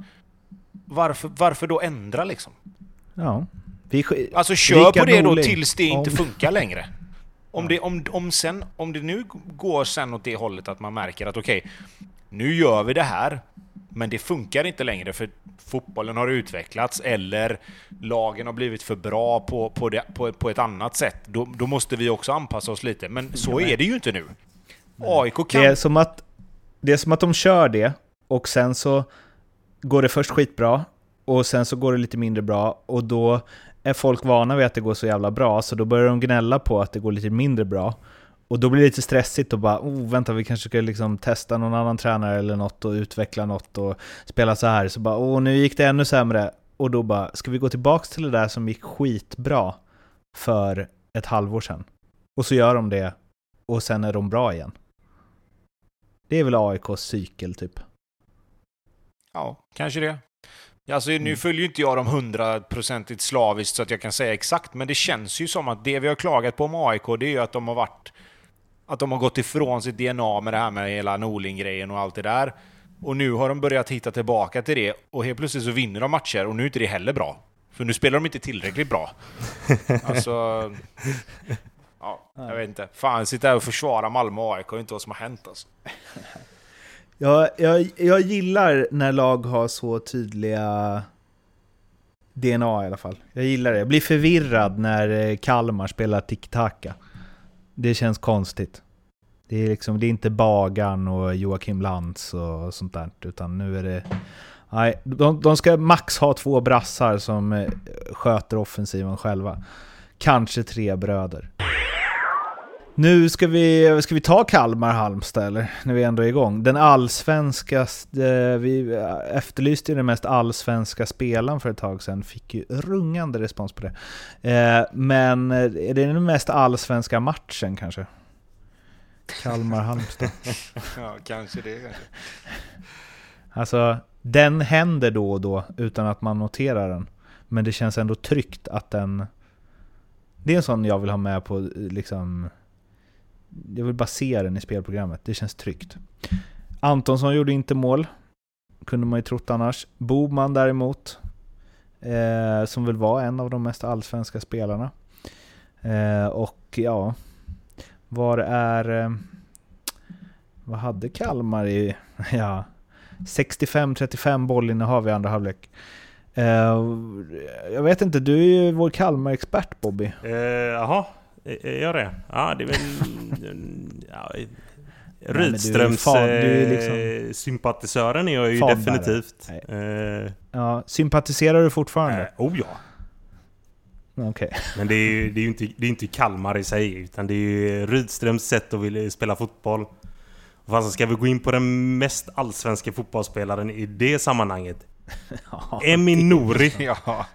Speaker 1: Varför, varför då ändra liksom?
Speaker 2: Ja. Vi,
Speaker 1: Alltså kör
Speaker 2: Rickard
Speaker 1: på det då
Speaker 2: Norling.
Speaker 1: tills det inte
Speaker 2: Om-
Speaker 1: funkar längre. Om, det, om, om, sen, om det nu går sen åt det hållet att man märker att okej, okay, nu gör vi det här, men det funkar inte längre för fotbollen har utvecklats eller lagen har blivit för bra på, på, det, på, på ett annat sätt. Då, då måste vi också anpassa oss lite. Men så är det ju inte nu. AIK kan...
Speaker 2: Det är, som att, det är som att de kör det och sen så går det först skitbra och sen så går det lite mindre bra och då är folk vana vid att det går så jävla bra så då börjar de gnälla på att det går lite mindre bra. Och då blir det lite stressigt och bara oh, vänta vi kanske ska liksom testa någon annan tränare eller något och utveckla något och spela så här. Så bara åh nu gick det ännu sämre. Och då bara, ska vi gå tillbaks till det där som gick skitbra för ett halvår sedan? Och så gör de det och sen är de bra igen. Det är väl AIKs cykel typ.
Speaker 1: Ja, kanske det. Alltså, nu mm. följer ju inte jag dem hundraprocentigt slaviskt så att jag kan säga exakt, men det känns ju som att det vi har klagat på med AIK, det är ju att de har varit... Att de har gått ifrån sitt DNA med det här med hela Norling-grejen och allt det där. Och nu har de börjat hitta tillbaka till det, och helt plötsligt så vinner de matcher, och nu är inte det heller bra. För nu spelar de inte tillräckligt bra. [LAUGHS] Alltså... Ja, jag vet inte. Fan, sitta här och försvara Malmö och AIK och inte vad som har hänt alltså.
Speaker 2: Jag, jag, jag gillar när lag har så tydliga DNA i alla fall. Jag gillar det. Jag blir förvirrad när eh, Kalmar spelar tiki-taka. Det känns konstigt. Det är, liksom, det är inte Bagan och Joakim Lantz och sånt där, utan nu är det... Nej, de, de ska max ha två brassar som eh, sköter offensiven själva. Kanske tre bröder. Nu ska vi, ska vi ta Kalmar-Halmstad eller? När vi ändå är igång. Den allsvenska, eh, vi efterlyste ju den mest allsvenska spelaren för ett tag sedan, fick ju rungande respons på det. Eh, men eh, är det den mest allsvenska matchen kanske? Kalmar-Halmstad. [LAUGHS]
Speaker 1: ja, kanske det kanske.
Speaker 2: Alltså, den händer då och då utan att man noterar den. Men det känns ändå tryggt att den... Det är en sån jag vill ha med på liksom jag vill bara se den i spelprogrammet. Det känns tryggt. Antonsson gjorde inte mål. Kunde man ju trott annars. Boman däremot. Eh, som väl var en av de mest allsvenska spelarna. Eh, och ja, var är... Eh, vad hade Kalmar i... [LAUGHS] Ja, 65-35 bollinnehav i andra halvlek. Eh, jag vet inte, du är ju vår Kalmar-expert Bobby.
Speaker 3: Eh, jaha, är jag det? Ja, det är väl... [LAUGHS] ja, Rydströms liksom sympatisören är jag ju definitivt.
Speaker 2: Uh, ja, sympatiserar du fortfarande?
Speaker 3: Uh, oh ja.
Speaker 2: Okay. [LAUGHS]
Speaker 3: Men det är ju det är inte, det är inte Kalmar i sig, utan det är ju Rydströms sätt att vilja spela fotboll. Fast ska vi gå in på den mest allsvenska fotbollsspelaren i det sammanhanget? [LAUGHS] ja, Emi Nouri. ja.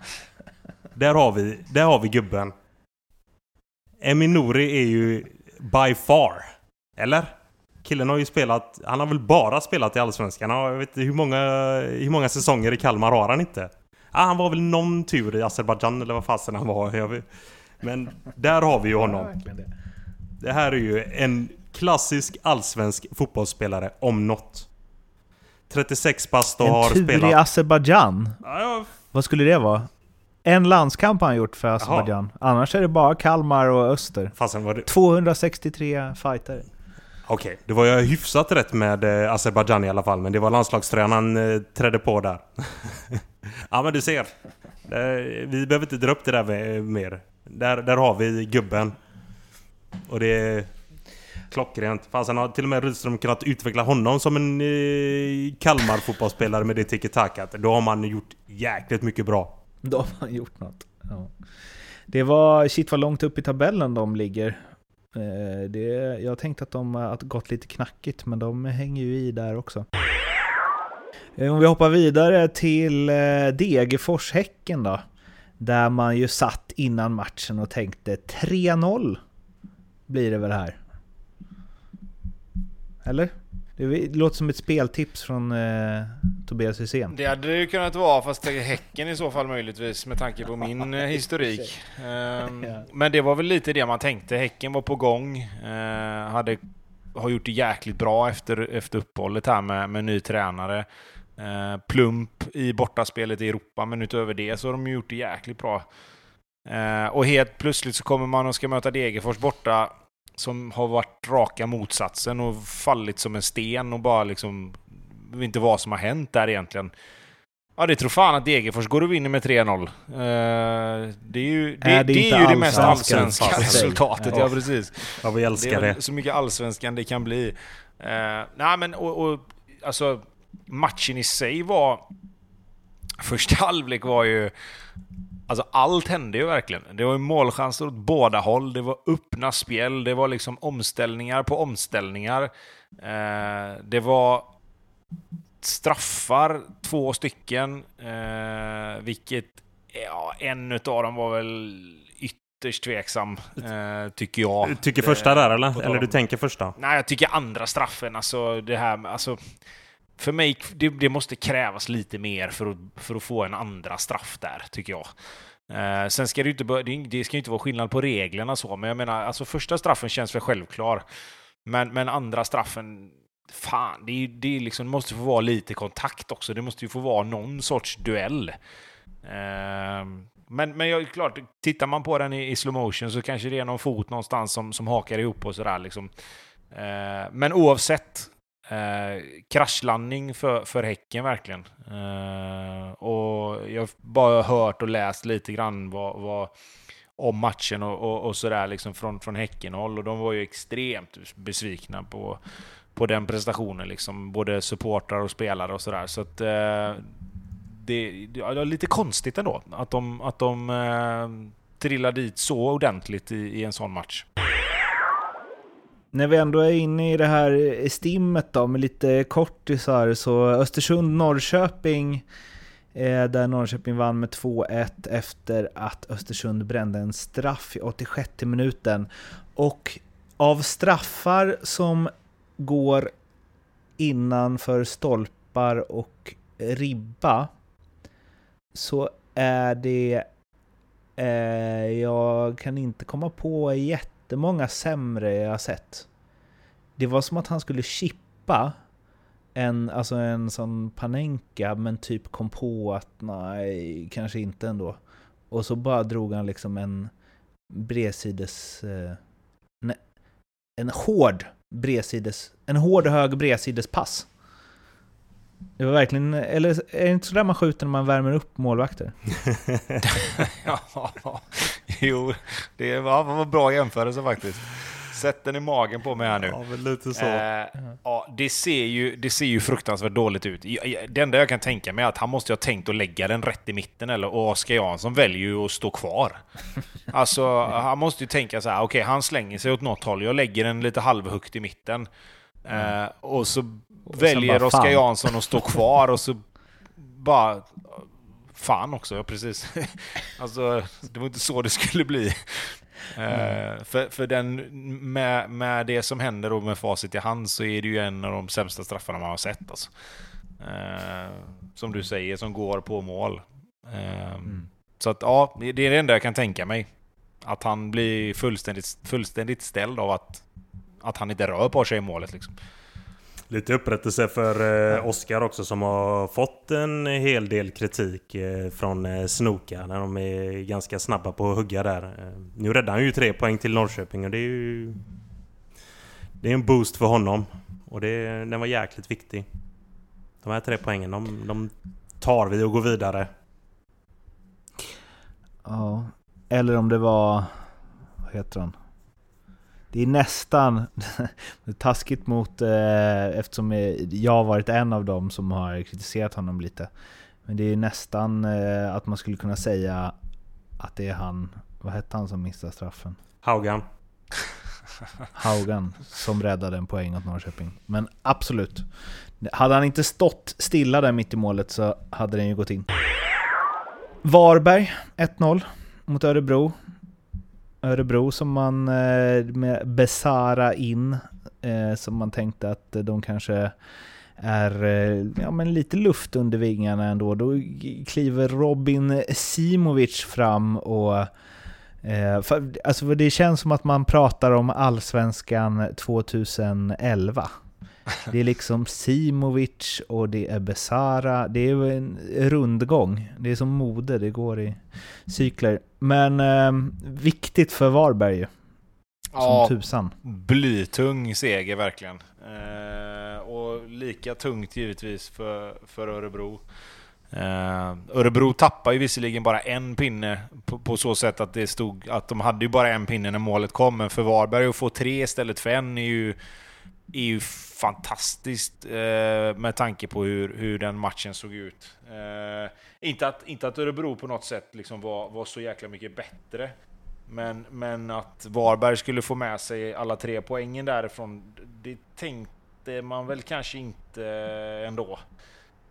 Speaker 3: Där har vi, där har vi gubben. Emi Nouri är ju by far. Eller? Killen har ju spelat... Han har väl bara spelat i Allsvenskan. Jag vet inte hur många, hur många säsonger i Kalmar har han inte? Ah, han var väl någon tur i Azerbajdzjan eller vad fasen han var. Men där har vi ju honom. Det här är ju en klassisk allsvensk fotbollsspelare om något. 36 bast och har spelat... En tur
Speaker 2: i Azerbajdzjan? Ja, Vad skulle det vara? En landskamp har han gjort för Azerbajdzjan. Annars är det bara Kalmar och Öster.
Speaker 3: Fasen var det...
Speaker 2: 263 fighter.
Speaker 3: Okej, okay, då var jag hyfsat rätt med eh, Azerbajdzjan i alla fall. Men det var landslagströjan han eh, trädde på där. [LAUGHS] ja men du ser. Eh, vi behöver inte dra upp det där mer. Där, där har vi gubben. Och det är klockrent. Fasen har till och med Rydström kunnat utveckla honom som en eh, Kalmar-fotbollsspelare med det tiki-takat. Då har man gjort jäkligt mycket bra. [LAUGHS]
Speaker 2: Då har man gjort något. Ja. Det var, shit vad långt upp i tabellen de ligger. Eh, det, jag tänkte att de har gått lite knackigt, men de hänger ju i där också. Eh, om vi hoppar vidare till eh, Degerfors-Häcken då. Där man ju satt innan matchen och tänkte 3-0 blir det väl här. Eller? Det låter som ett speltips från eh, Tobias Hysén.
Speaker 1: Det hade det ju kunnat vara, fast Häcken i så fall möjligtvis med tanke på min [LAUGHS] eh, historik. Um, men det var väl lite det man tänkte. Häcken var på gång. Uh, hade, har gjort det jäkligt bra efter, efter uppehållet här med, med ny tränare. Uh, plump i bortaspelet i Europa, men utöver det så har de gjort det jäkligt bra. Uh, och helt plötsligt så kommer man och ska möta Degerfors borta som har varit raka motsatsen och fallit som en sten och bara liksom... Inte vad som har hänt där egentligen. Ja, det tror fan att Degerfors går och vinner med 3-0. Uh, det är ju det,
Speaker 2: Är det
Speaker 1: det, är ju det mest allsvenska resultatet,
Speaker 2: Ja.
Speaker 1: ja precis.
Speaker 3: Ja, vi
Speaker 1: Det
Speaker 3: älskar
Speaker 1: är
Speaker 3: det.
Speaker 1: väl så mycket allsvenskan det kan bli. Uh, nej men och, och alltså matchen i sig var... Första halvlek var ju... Alltså allt hände ju verkligen. Det var ju målchanser åt båda håll, det var öppna spjäll, det var liksom omställningar på omställningar. Eh, det var straffar, två stycken, eh, vilket ja, en utav dem var väl ytterst tveksam, eh, tycker jag.
Speaker 3: Tycker första där
Speaker 1: Eh,
Speaker 3: eller? Eller du tänker första?
Speaker 1: Nej, jag tycker andra straffen, alltså det här med, alltså för mig, det, det måste krävas lite mer för att, för att få en andra straff där, tycker jag. Eh, sen ska det ju inte, det ska inte vara skillnad på reglerna så, men jag menar, alltså första straffen känns väl självklar. Men, men andra straffen, fan, det, är, ju- det liksom, det måste få vara lite kontakt också. Det måste ju få vara någon sorts duell. Eh, men, men jag, klart, tittar man på den i, i slow motion så kanske det är någon fot någonstans som, som hakar ihop och sådär liksom. Eh, men oavsett, eh, kraschlandning för, för Häcken verkligen. Eh, och jag har bara hört och läst lite grann vad, vad, om matchen och, och, och sådär liksom från, från Häckenhåll och de var ju extremt besvikna på, på den prestationen liksom. Både supportrar och spelare och sådär. Så att eh, det, det är lite konstigt ändå att de, att de eh, trillar dit så ordentligt i, i en sån match.
Speaker 2: När vi ändå är inne i det här eh, stimmet då med lite kortisar så Östersund-Norrköping eh, där Norrköping vann med 2-1 efter att Östersund brände en straff i 86 minuten. Och av straffar som går innanför stolpar och ribba så är det... Eh, jag kan inte komma på jättemånga sämre jag har sett. Det var som att han skulle chippa en, alltså en sån Panenka men typ kom på att nej, kanske inte ändå. Och så bara drog han liksom en bredsides... En, eh, en hård bredsides... En hård hög bredsidespass. Det var verkligen... Eller är det inte sådär man skjuter när man värmer upp målvakter? [LAUGHS]
Speaker 1: Ja, jo, det var, var en bra jämförelse faktiskt. Sätt den i magen på mig här nu.
Speaker 3: Ja, men lite så.
Speaker 1: Eh, ja, det ser, ju, det ser ju fruktansvärt dåligt ut. Det enda jag kan tänka mig är att han måste ju ha tänkt att lägga den rätt i mitten, eller, och Oskar Jansson väljer ju att stå kvar. [LAUGHS] Alltså, han måste ju tänka så här, okej, han slänger sig åt något håll, jag lägger den lite halvhögt i mitten. Eh, och så väljer Oskar. Jansson att stå kvar, och så [LAUGHS] bara... Fan också, ja precis. [LAUGHS] alltså, det var inte så det skulle bli. Eh, för för den, med, med det som händer och med facit i hand så är det ju en av de sämsta straffarna man har sett. Alltså. Eh, som du säger, som går på mål. Eh, Så att ja, det är det enda jag kan tänka mig. Att han blir fullständigt, fullständigt ställd av att, att han inte rör på sig i målet. Liksom.
Speaker 3: Lite upprättelse för eh, Oscar också som har fått en hel del kritik eh, från eh, Snoka när de är ganska snabba på att hugga där. Eh, nu räddar han ju tre poäng till Norrköping och det är ju... Det är en boost för honom. Och det, den var jäkligt viktig. De här tre poängen, de, de tar vi och går vidare.
Speaker 2: Ja, eller om det var... Vad heter han? Det är nästan [LAUGHS] taskigt mot... Eh, eftersom jag har varit en av dem som har kritiserat honom lite. Men det är nästan eh, att man skulle kunna säga att det är han... Vad hette han som missade straffen?
Speaker 3: Haugan. [LAUGHS]
Speaker 2: Haugan som räddade en poäng åt Norrköping. Men absolut. Hade han inte stått stilla där mitt i målet så hade den ju gått in. Varberg 1-0 mot Örebro. Örebro som man eh, med Besara in, eh, som man tänkte att de kanske är eh, ja, men lite luft under vingarna ändå. Då kliver Robin Simovic fram och Eh, för, alltså det känns som att man pratar om Allsvenskan 2011. [LAUGHS] Det är liksom Simovic och det är Besara. Det är en rundgång. Det är som mode, det går i cykler. Men eh, viktigt för Varberg ju. som tusan.
Speaker 1: Blytung seger verkligen. Eh, och lika tungt givetvis för, för Örebro. Uh, Örebro tappar ju visserligen bara en pinne på, på, så sätt att det stod att de hade ju bara en pinne när målet kom, men för Varberg att få tre istället för en är ju, är ju fantastiskt eh, med tanke på hur, hur den matchen såg ut. Eh, inte, att, inte att Örebro på något sätt liksom var, var så jäkla mycket bättre, men, men att Varberg skulle få med sig alla tre poängen därifrån, det tänkte man väl kanske inte ändå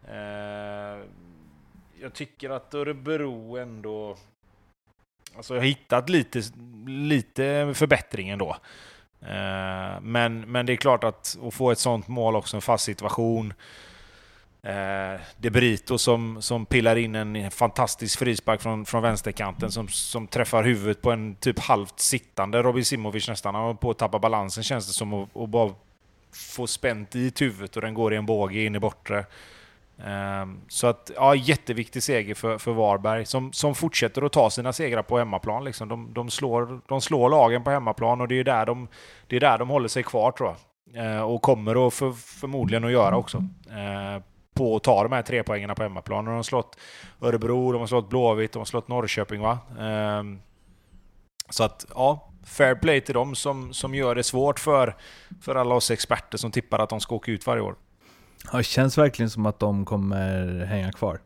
Speaker 1: eh, jag tycker att Örebro ändå... Alltså jag har hittat lite, lite förbättring ändå. Eh, men, men det är klart att, att få ett sånt mål också, en fast situation. Eh, De Brito som, som pillar in en fantastisk frispark från, från vänsterkanten som, som träffar huvudet på en typ halvt sittande Robin Simovic nästan. Han var på att tappa balansen känns det som och, och bara få spänt i huvudet och den går i en båge in i bortre. Ehm, så att, ja, jätteviktig seger för, för Varberg som, som fortsätter att ta sina segrar på hemmaplan. Liksom. De, de, slår, de slår lagen på hemmaplan och det är där de, det är där de håller sig kvar tror jag. Ehm, och kommer att för, förmodligen att göra också. Ehm, på att ta de här tre poängerna på hemmaplan. de har slått Örebro, de har slått Blåvitt, de har slått Norrköping va? Så att, ja, fair play till dem som, som gör det svårt för, för alla oss experter som tippar att de ska åka ut varje år.
Speaker 2: Ja, det känns verkligen som att de kommer hänga kvar.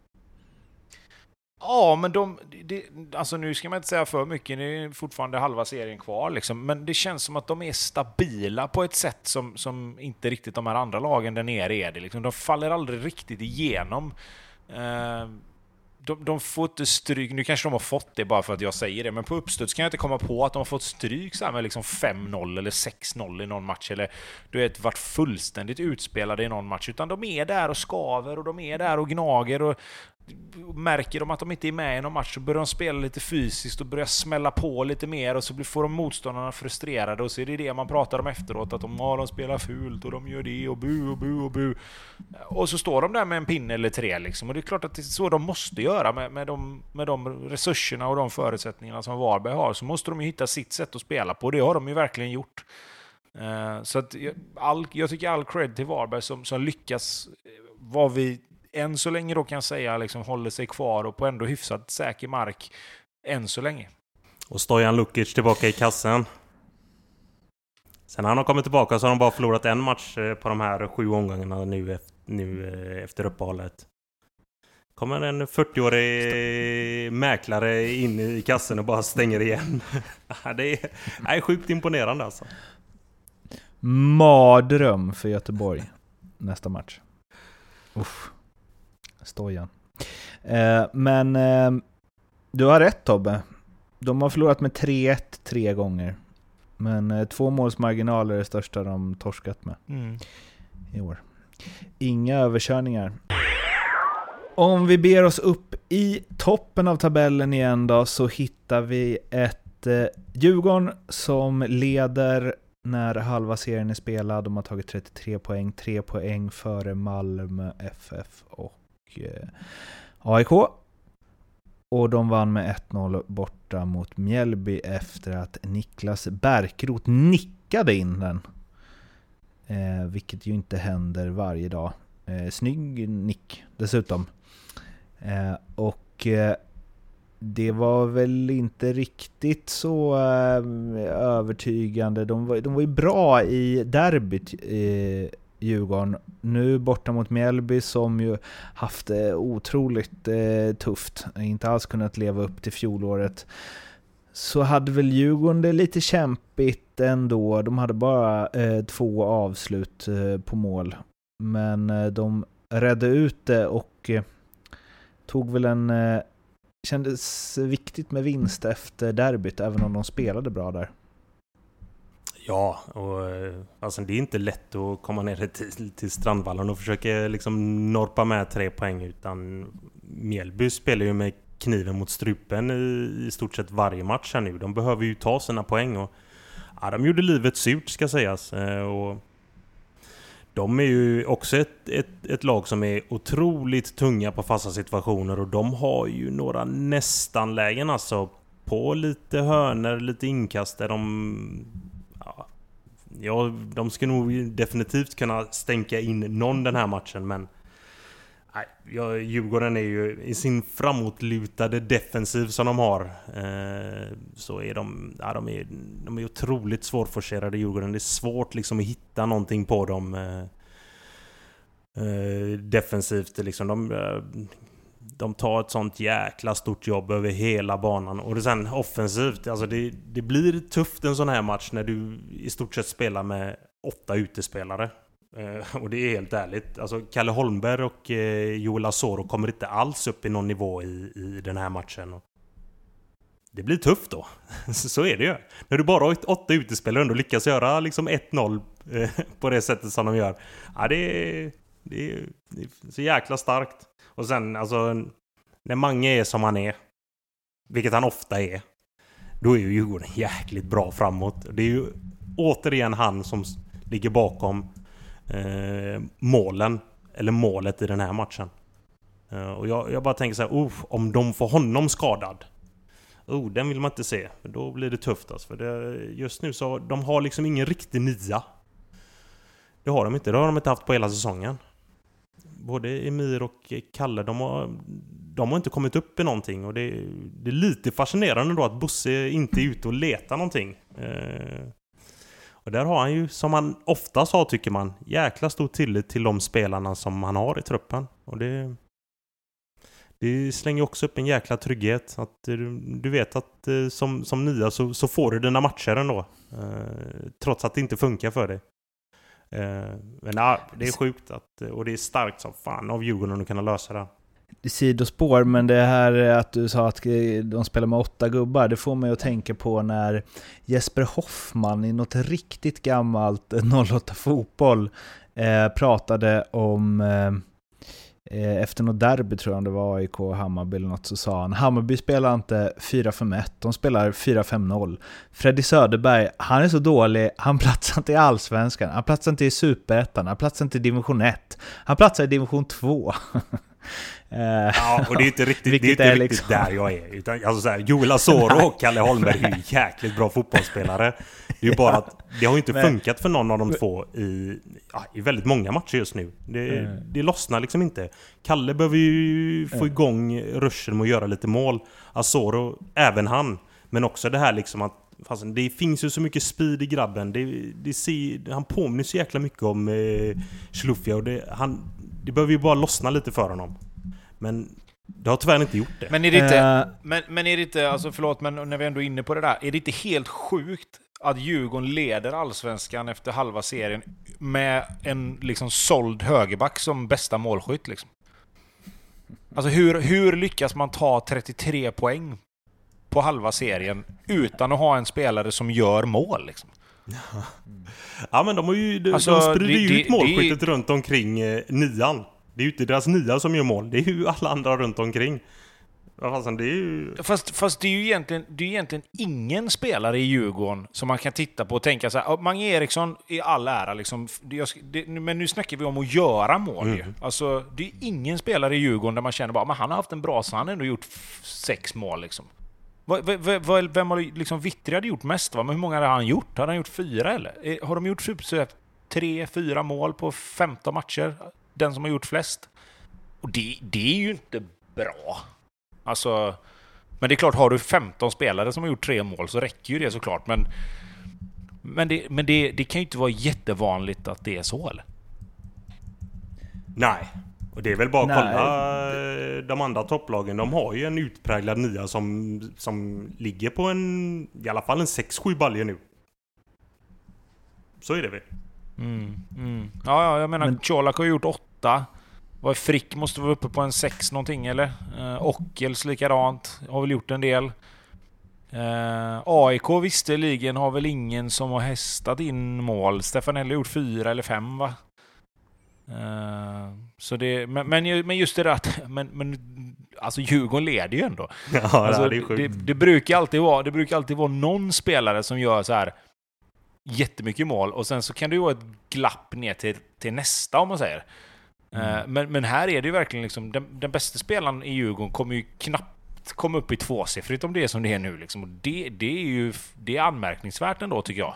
Speaker 1: Ja, men de... Det, alltså nu ska man inte säga för mycket, det är fortfarande halva serien kvar. Liksom. Men det känns som att de är stabila på ett sätt som, som inte riktigt de här andra lagen där nere är det. Liksom. De faller aldrig riktigt igenom. Eh, de, de får inte stryk, nu kanske de har fått det bara för att jag säger det, men på uppstuds kan jag inte komma på att de har fått stryk så med liksom 5-0 eller 6-0 i någon match, eller du vet, varit fullständigt utspelade i någon match, utan de är där och skaver och de är där och gnager och märker de att de inte är med i någon match så börjar de spela lite fysiskt och börjar smälla på lite mer och så får de motståndarna frustrerade och så är det det man pratar om efteråt att de, ja, de spelar fult och de gör det och bu och bu och bu. Och så står de där med en pinne eller tre liksom och det är klart att det är så de måste göra med, med, de, med de resurserna och de förutsättningarna som Varberg har så måste de ju hitta sitt sätt att spela på och det har de ju verkligen gjort. Eh, så att all, jag tycker all cred till Varberg som, som lyckas vad vi än så länge då kan jag säga liksom håller sig kvar och på ändå hyfsat säker mark än så länge.
Speaker 3: Och Stojan Lukic tillbaka i kassen. Sen han har kommit tillbaka så har de bara förlorat en match eh, på de här sju omgångarna nu, nu eh, efter uppehållet. Kommer en 40-årig mäklare in i kassen och bara stänger igen. [LAUGHS] det, är, det är sjukt imponerande alltså.
Speaker 2: Mardröm för Göteborg nästa match. Uff. Stojan. Eh, men eh, du har rätt Tobbe. De har förlorat med 3-1 tre gånger. Men eh, två målsmarginaler är det största de torskat med mm. i år. Inga överkörningar. Om vi ber oss upp i toppen av tabellen igen då, så hittar vi ett eh, Djurgården som leder när halva serien är spelad. De har tagit 33 poäng, 3 poäng före Malmö FF och Eh, AIK. Och de vann med 1-0 borta mot Mjällby efter att Niklas Bärkroth nickade in den. Eh, vilket ju inte händer varje dag. Eh, snygg nick dessutom. Eh, och eh, det var väl inte riktigt så eh, övertygande. De var, de var ju bra i derbyt eh, Djurgården. Nu borta mot Mjällby som ju haft det otroligt eh, tufft. Inte alls kunnat leva upp till fjolåret. Så hade väl Djurgården det lite kämpigt ändå. De hade bara eh, två avslut eh, på mål. Men eh, de redde ut det och eh, tog väl en... Eh, kändes viktigt med vinst efter derbyt, även om de spelade bra där.
Speaker 3: Ja, och eh, alltså det är inte lätt att komma ner till, till Strandvallen och försöka liksom norpa med tre poäng utan Mjällby spelar ju med kniven mot strupen i, i stort sett varje match här nu. De behöver ju ta sina poäng och ja, de gjorde livet surt ska sägas. Eh, och de är ju också ett, ett, ett lag som är otroligt tunga på fasta situationer och de har ju några nästan-lägen alltså på lite hörner, lite inkast där de ja, de ska nog definitivt kunna stänka in någon den här matchen, men... Nej, ja, Djurgården är ju i sin framåtlutade defensiv som de har. Eh, så är de, ja, de, är, de är otroligt svårforcerade Djurgården. Det är svårt liksom att hitta någonting på dem. Eh, eh defensivt liksom. De, eh, de tar ett sånt jäkla stort jobb över hela banan. Och sen offensivt, alltså det, det blir tufft en sån här match när du i stort sett spelar med åtta utespelare. Eh, och det är helt ärligt. Alltså Kalle Holmberg och eh, Joel Asoro kommer inte alls upp i någon nivå i, i den här matchen. Det blir tufft då. [LAUGHS] Så är det ju. När du bara har åtta utespelare och lyckas göra liksom 1-0 eh, på det sättet som de gör. Ja, det är, det är, det är så jäkla starkt. Och sen alltså, när Mange är som han är, vilket han ofta är, då är ju Djurgården jäkligt bra framåt. Det är ju återigen han som ligger bakom eh, målen, eller målet i den här matchen. Eh, och jag, jag, bara tänker så här, oh, om de får honom skadad. Oh, den vill man inte se. Då blir det tufft alltså. För det, just nu så de har liksom ingen riktig nia. Det har de inte. Det har de inte haft på hela säsongen både Emir och Kalle, de har, de har inte kommit upp i någonting. Och det, det är lite fascinerande då att Bosse inte är ute och letar någonting. Eh, och där har han ju, som han oftast har tycker man, jäkla stor tillit till de spelarna som han har i truppen. Och det, det slänger också upp en jäkla trygghet. Att eh, du, du vet att eh, som, som nya så, så får du dina matcher ändå. Eh, trots att det inte funkar för dig. Eh, men ja, det är sjukt att, och det är starkt som fan av Djurgården att kunna lösa det.
Speaker 2: det Sidospår, men det här att du sa att de spelar med åtta gubbar, det får mig att tänka på när Jesper Hoffman i något riktigt gammalt 08 fotboll eh, pratade om Eh, efter något derby tror jag det var AIK och Hammarby eller något så sa han Hammarby spelar inte 4-5-1, de spelar 4-5-0. Freddy Söderberg, han är så dålig, han [LAUGHS] platsar inte i Allsvenskan, han platsar inte i Superettan, han platsar inte i Division 1, han platsar i Division 2. [LAUGHS]
Speaker 3: Eh, ja, och det är inte riktigt, det är inte är riktigt liksom... där jag är. Utan, alltså så här, Joel Asoro och Kalle Holmberg är ju [LAUGHS] jäkligt bra fotbollsspelare. Det är ju bara att det har inte [LAUGHS] funkat för någon av de två i, ja, i väldigt många matcher just nu. Det, mm. det lossnar liksom inte. Kalle behöver ju få igång ruschen med att göra lite mål. Asoro, även han. Men också det här liksom att Fast det finns ju så mycket speed i grabben. Det, det ser, han påminner så jäkla mycket om eh, Schluffia och det, han, det behöver ju bara lossna lite för honom. Men det har tyvärr inte gjort det.
Speaker 1: Men är det inte, uh, men, men är det inte alltså förlåt, men när vi ändå är inne på det där, är det inte helt sjukt att Djurgården leder allsvenskan efter halva serien med en liksom såld högerback som bästa målskytt liksom? Alltså hur, hur lyckas man ta 33 poäng på halva serien utan att ha en spelare som gör mål liksom?
Speaker 3: Ja men de har ju, de, alltså, de sprider ju ut målskyttet det, runt omkring eh, nian. Det är ju inte deras nia som gör mål, det är ju alla andra runt omkring. Alltså, det är ju...
Speaker 1: Fast, fast det är ju egentligen, det är egentligen ingen spelare i Djurgården som man kan titta på och tänka så här, Mange Eriksson i all ära liksom, det, det, men nu snackar vi om att göra mål mm. ju. Alltså, det är ingen spelare i Djurgården där man känner bara, men han har haft en bra, så han har ändå gjort sex mål liksom. Vem har liksom Vittry hade gjort mest va? Men hur många har han gjort? Har han gjort fyra eller? Har de gjort typ tre, fyra mål på 15 matcher? Den som har gjort flest? Och det, det är ju inte bra. Alltså... Men det är klart, har du 15 spelare som har gjort tre mål så räcker ju det såklart. Men, men, det, men det, det kan ju inte vara jättevanligt att det är så eller?
Speaker 3: Nej, och det är väl bara att Nej. kolla eh, de andra topplagen. De har ju en utpräglad nia som, som ligger på en... I alla fall en 6-7 baljer nu. Så är det väl?
Speaker 1: Mm, mm. Ja, ja, jag menar Men... Colak har gjort 8. Var Frick måste vara uppe på en 6 någonting eller? Eh, Ockels likadant. Har väl gjort en del. Eh, AIK visserligen har väl ingen som har hästat in mål. Stefanelli har gjort 4 eller 5 va? Uh, så det, men, men just det där att, [LAUGHS] men, men alltså Djurgården leder ju ändå. [LAUGHS]
Speaker 3: Ja,
Speaker 1: alltså,
Speaker 3: det, är
Speaker 1: det, det, brukar alltid vara, det brukar alltid vara någon spelare som gör så här jättemycket mål och sen så kan det ju vara ett glapp ner till, till nästa om man säger. Mm. Uh, men, men här är det ju verkligen liksom, den, den bästa spelaren i Djurgården kommer ju knappt komma upp i tvåsiffrigt om det är som det är nu liksom. Och det, det är ju det är anmärkningsvärt ändå tycker jag.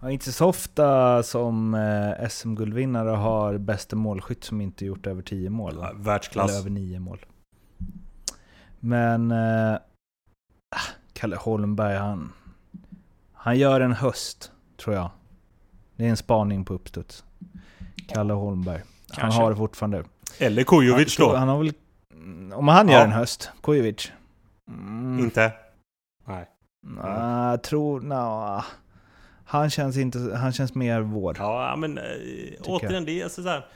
Speaker 2: Ja, inte så ofta som eh, SM-guldvinnare har bästa målskytt som inte gjort över 10 mål. Va?
Speaker 3: Världsklass.
Speaker 2: Eller över 9 mål. Men eh, ah, Kalle Holmberg, han, han gör en höst, tror jag. Det är en spaning på uppstuds. Kalle Holmberg. Han
Speaker 1: Kanske.
Speaker 2: har det fortfarande.
Speaker 3: Eller Kujovic
Speaker 2: han,
Speaker 3: då.
Speaker 2: Han har väl, om han gör
Speaker 3: Ja.
Speaker 2: en höst, Kujovic. Mm,
Speaker 3: Inte? Nej.
Speaker 2: nah, jag tror, nah, han känns inte, han känns mer vår.
Speaker 3: Ja, men äh, återigen, det är alltså så här,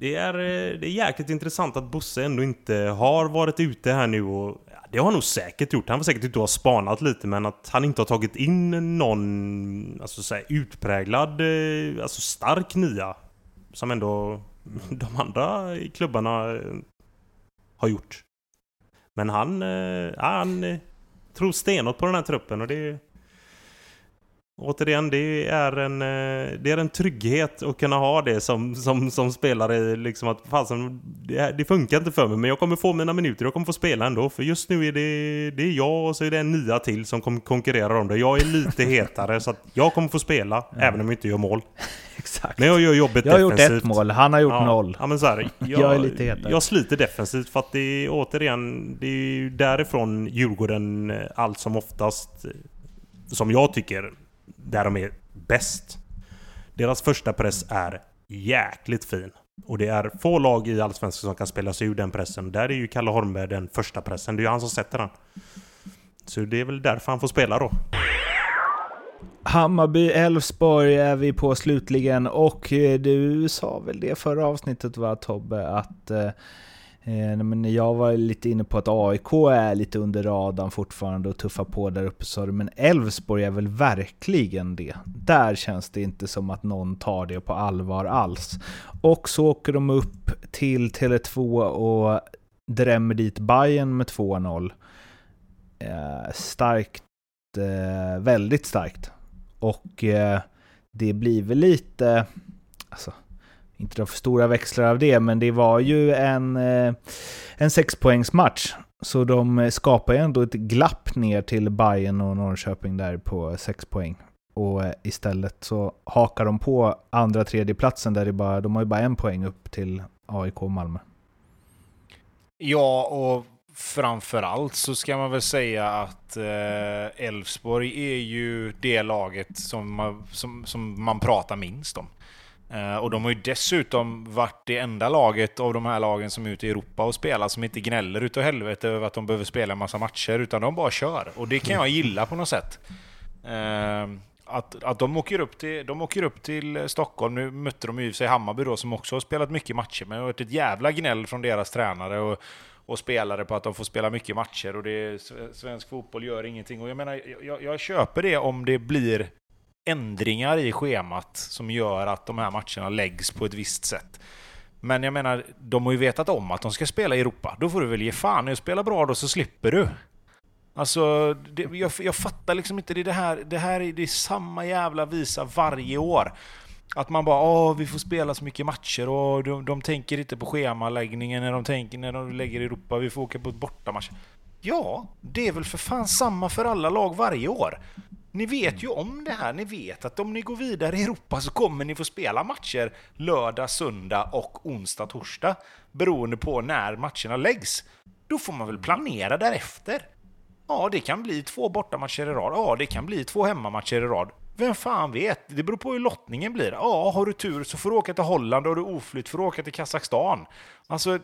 Speaker 3: det är, eh, det är jäkligt intressant att Bosse ändå inte har varit ute här nu och ja, det har han nog säkert gjort. Han var säkert ute och har spanat lite men att han inte har tagit in någon alltså så här, utpräglad, eh, alltså stark nia. Som ändå [LAUGHS] de andra klubbarna eh, har gjort. Men han, ja, han tror stenhårt på den här truppen och det Återigen, det är en, eh, det är en trygghet att kunna ha det som, som, som spelare. Liksom att, fasen, det, det funkar inte för mig, men jag kommer få mina minuter. Jag kommer få spela ändå. För just nu är det, det är jag och så är det en nia till som kommer konkurrera om det. Jag är lite [LAUGHS] hetare, så att jag kommer få spela, även om jag inte gör mål. [LAUGHS]
Speaker 2: Exakt.
Speaker 3: Men jag gör jobbet
Speaker 2: jag har gjort
Speaker 3: defensivt.
Speaker 2: ett mål, han har gjort
Speaker 3: ja,
Speaker 2: noll.
Speaker 3: Ja, men så här, [LAUGHS] jag,
Speaker 2: Jag är lite hetare.
Speaker 3: Jag sliter defensivt för att det är återigen, det är ju därifrån Djurgården eh, allt som oftast, eh, som jag tycker, där de är bäst. Deras första press är jäkligt fin. Och det är få lag i Allsvenskan som kan spela sig ur den pressen. Där är ju Kalle Holmberg den första pressen. Det är ju han som sätter den. Så det är väl därför han får spela då.
Speaker 2: Hammarby, Elfsborg är vi på slutligen och eh, du sa väl det förra avsnittet va Tobbe att eh, Eh, men jag var lite inne på att AIK är lite under radarn fortfarande och tuffar på där uppe sa du, men Elfsborg är väl verkligen det. Där känns det inte som att någon tar det på allvar alls. Och så åker de upp till Tele2 och drämmer dit Bayern med 2-0. Eh, starkt, eh, väldigt starkt. Och eh, det blir väl lite, alltså, inte dra för stora växlar av det, men det var ju en, eh, en sexpoängsmatch. Så de eh, skapar ju ändå ett glapp ner till Bayern och Norrköping där på sex poäng. Och eh, istället så hakar de på andra tredje platsen där det bara, de har ju bara en poäng upp till AIK och Malmö.
Speaker 1: Ja, och framförallt så ska man väl säga att eh, Elfsborg är ju det laget som man, som, som man pratar minst om. Eh, och de har ju dessutom varit det enda laget av de här lagen som är ute i Europa och spelar som inte gnäller utav helvete över att de behöver spela en massa matcher, utan de bara kör. Och det kan jag gilla på något sätt. Eh, att, att de, åker upp till, de åker upp till Stockholm, nu mötte de ju i och för sig Hammarby då som också har spelat mycket matcher, men det har varit ett jävla gnäll från deras tränare och, och spelare på att de får spela mycket matcher och det är, svensk fotboll gör ingenting. Och jag menar, jag, jag köper det om det blir ändringar i schemat som gör att de här matcherna läggs på ett visst sätt. Men jag menar, de har ju vetat om att de ska spela i Europa. Då får du väl ge fan i att spela bra då så slipper du. Alltså, det, jag, jag fattar liksom inte det, det här. Det här är, det är samma jävla visa varje år. Att man bara åh, vi får spela så mycket matcher och de, de tänker inte på schemaläggningen när de tänker när de lägger Europa, vi får åka på ett bortamatch. Ja, det är väl för fan samma för alla lag varje år. Ni vet ju om det här, ni vet att om ni går vidare i Europa så kommer ni få spela matcher lördag, söndag och onsdag, torsdag. Beroende på när matcherna läggs. Då får man väl planera därefter. Ja, det kan bli två bortamatcher i rad. Ja, det kan bli två hemmamatcher i rad. Vem fan vet? Det beror på hur lottningen blir. Ja, har du tur så får du åka till Holland och har du oflytt får du åka till Kazakstan. Alltså,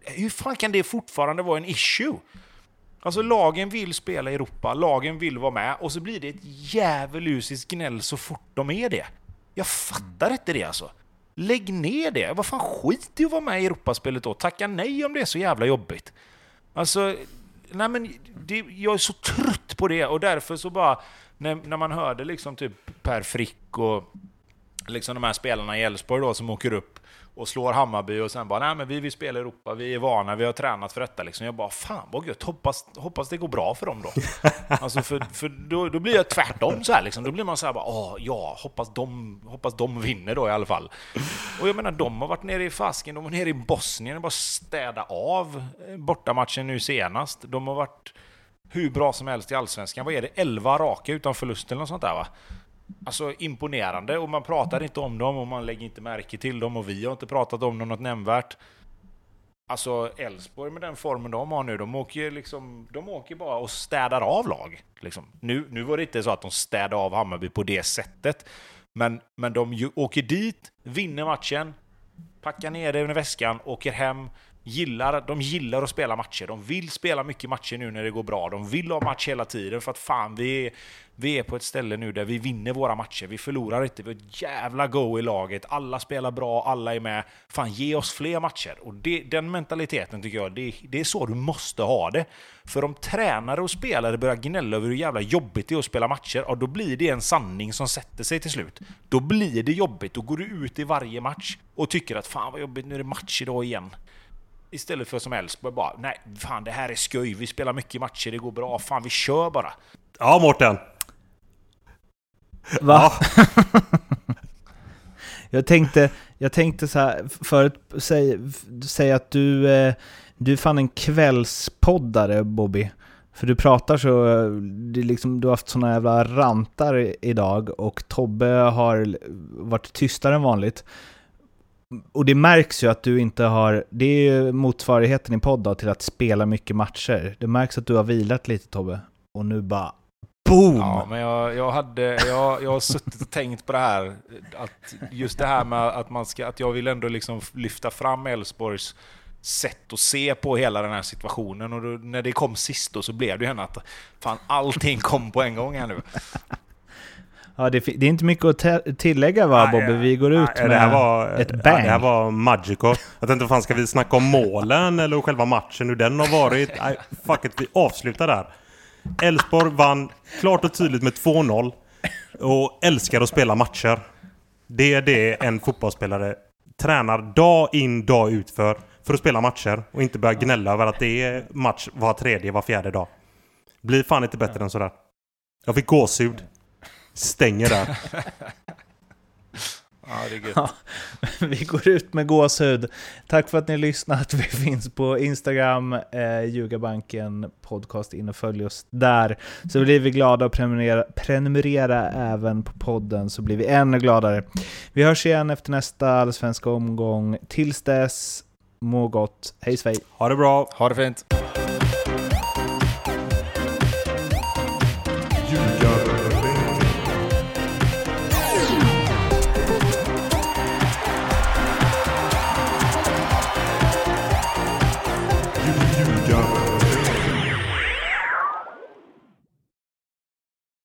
Speaker 1: hur fan kan det fortfarande vara en issue? Alltså lagen vill spela i Europa, lagen vill vara med och så blir det ett djävulusiskt gnäll så fort de är det. Jag fattar inte det alltså. Lägg ner det. Vad fan skit i att vara med i Europaspelet då. Tacka nej om det är så jävla jobbigt. Alltså, nej men det, jag är så trött på det och därför så bara när, när man hörde liksom typ Per Frick och liksom de här spelarna i Elfsborg då som åker upp och slår Hammarby och sen bara nej men vi vill spela i Europa, vi är vana, vi har tränat för detta liksom. Jag bara fan vad gött, hoppas, hoppas det går bra för dem då. [LAUGHS] alltså för, för då, då blir jag tvärtom så här liksom. Då blir man så här bara åh ja, hoppas de, hoppas de vinner då i alla fall. Och jag menar de har varit nere i Fasken, de var nere i Bosnien och bara städa av bortamatchen nu senast. De har varit hur bra som helst i Allsvenskan. Vad är det? 11 raka utan förlust eller något sånt där va? Alltså, imponerande och man pratar inte om dem och man lägger inte märke till dem och vi har inte pratat om dem något nämnvärt. Alltså Elfsborg med den formen de har nu, de åker, liksom, de åker bara och städar av lag. Liksom. Nu, nu var det inte så att de städade av Hammarby på det sättet. Men, men de ju, åker dit, vinner matchen, packar ner det i väskan, åker hem, gillar, de gillar att spela matcher. De vill spela mycket matcher nu när det går bra. De vill ha match hela tiden för att fan, vi är, vi är på ett ställe nu där vi vinner våra matcher. Vi förlorar inte. Vi har ett jävla go i laget. Alla spelar bra, alla är med. Fan, ge oss fler matcher. Och det, den mentaliteten tycker jag, det, det är så du måste ha det. För om tränare och spelare börjar gnälla över hur jävla jobbigt det är att spela matcher, ja, då blir det en sanning som sätter sig till slut. Då blir det jobbigt. Då går du ut i varje match och tycker att fan vad jobbigt, nu är det match idag igen. Istället för som Elfsborg bara, nej fan det här är skoj, vi spelar mycket matcher, det går bra, fan vi kör bara.
Speaker 3: Ja, Mårten.
Speaker 2: Va? [LAUGHS] jag, tänkte, jag tänkte så här, förut, säg, säg att du, eh, du är fan en kvällspoddare Bobby. För du pratar så, det liksom, du har haft såna jävla rantar idag och Tobbe har varit tystare än vanligt. Och det märks ju att du inte har, det är ju motsvarigheten i podd då, till att spela mycket matcher. Det märks att du har vilat lite Tobbe. Och nu bara BOOM!
Speaker 1: Ja, men jag, jag, hade, jag, jag har suttit och tänkt på det här. Att just det här med att, man ska, att jag vill ändå liksom lyfta fram Elfsborgs sätt att se på hela den här situationen. Och då, när det kom sist då så blev det ju att fan, allting kom på en gång här nu.
Speaker 2: Ja, det, det, är inte mycket att tillägga va Bobby? Vi går ut
Speaker 3: nej,
Speaker 2: med
Speaker 3: var,
Speaker 2: ett bang.
Speaker 3: Ja, det här var magical. Jag tänkte, fan ska vi snacka om målen eller själva matchen, hur den har varit? Nej, fuck it, vi avslutar där. Elfsborg vann klart och tydligt med 2-0. Och älskar att spela matcher. Det är det en fotbollsspelare tränar dag in, dag ut för. För att spela matcher och inte börja gnälla över att det är match var tredje, var fjärde dag. Blir fan inte bättre än sådär. Jag fick gåshud. Stänger där.
Speaker 1: Ja, det är ja, [LAUGHS]
Speaker 2: vi går ut med gåshud. Tack för att ni har lyssnat. [LAUGHS] Vi finns på Instagram, eh, Ljugarbanken podcast, in och följ oss där. Så blir vi glada och prenumerera, prenumerera även på podden så blir vi ännu gladare. Vi hörs igen efter nästa allsvenska omgång. Tills dess, må gott. Hej svej!
Speaker 3: Ha det bra!
Speaker 1: Ha det fint!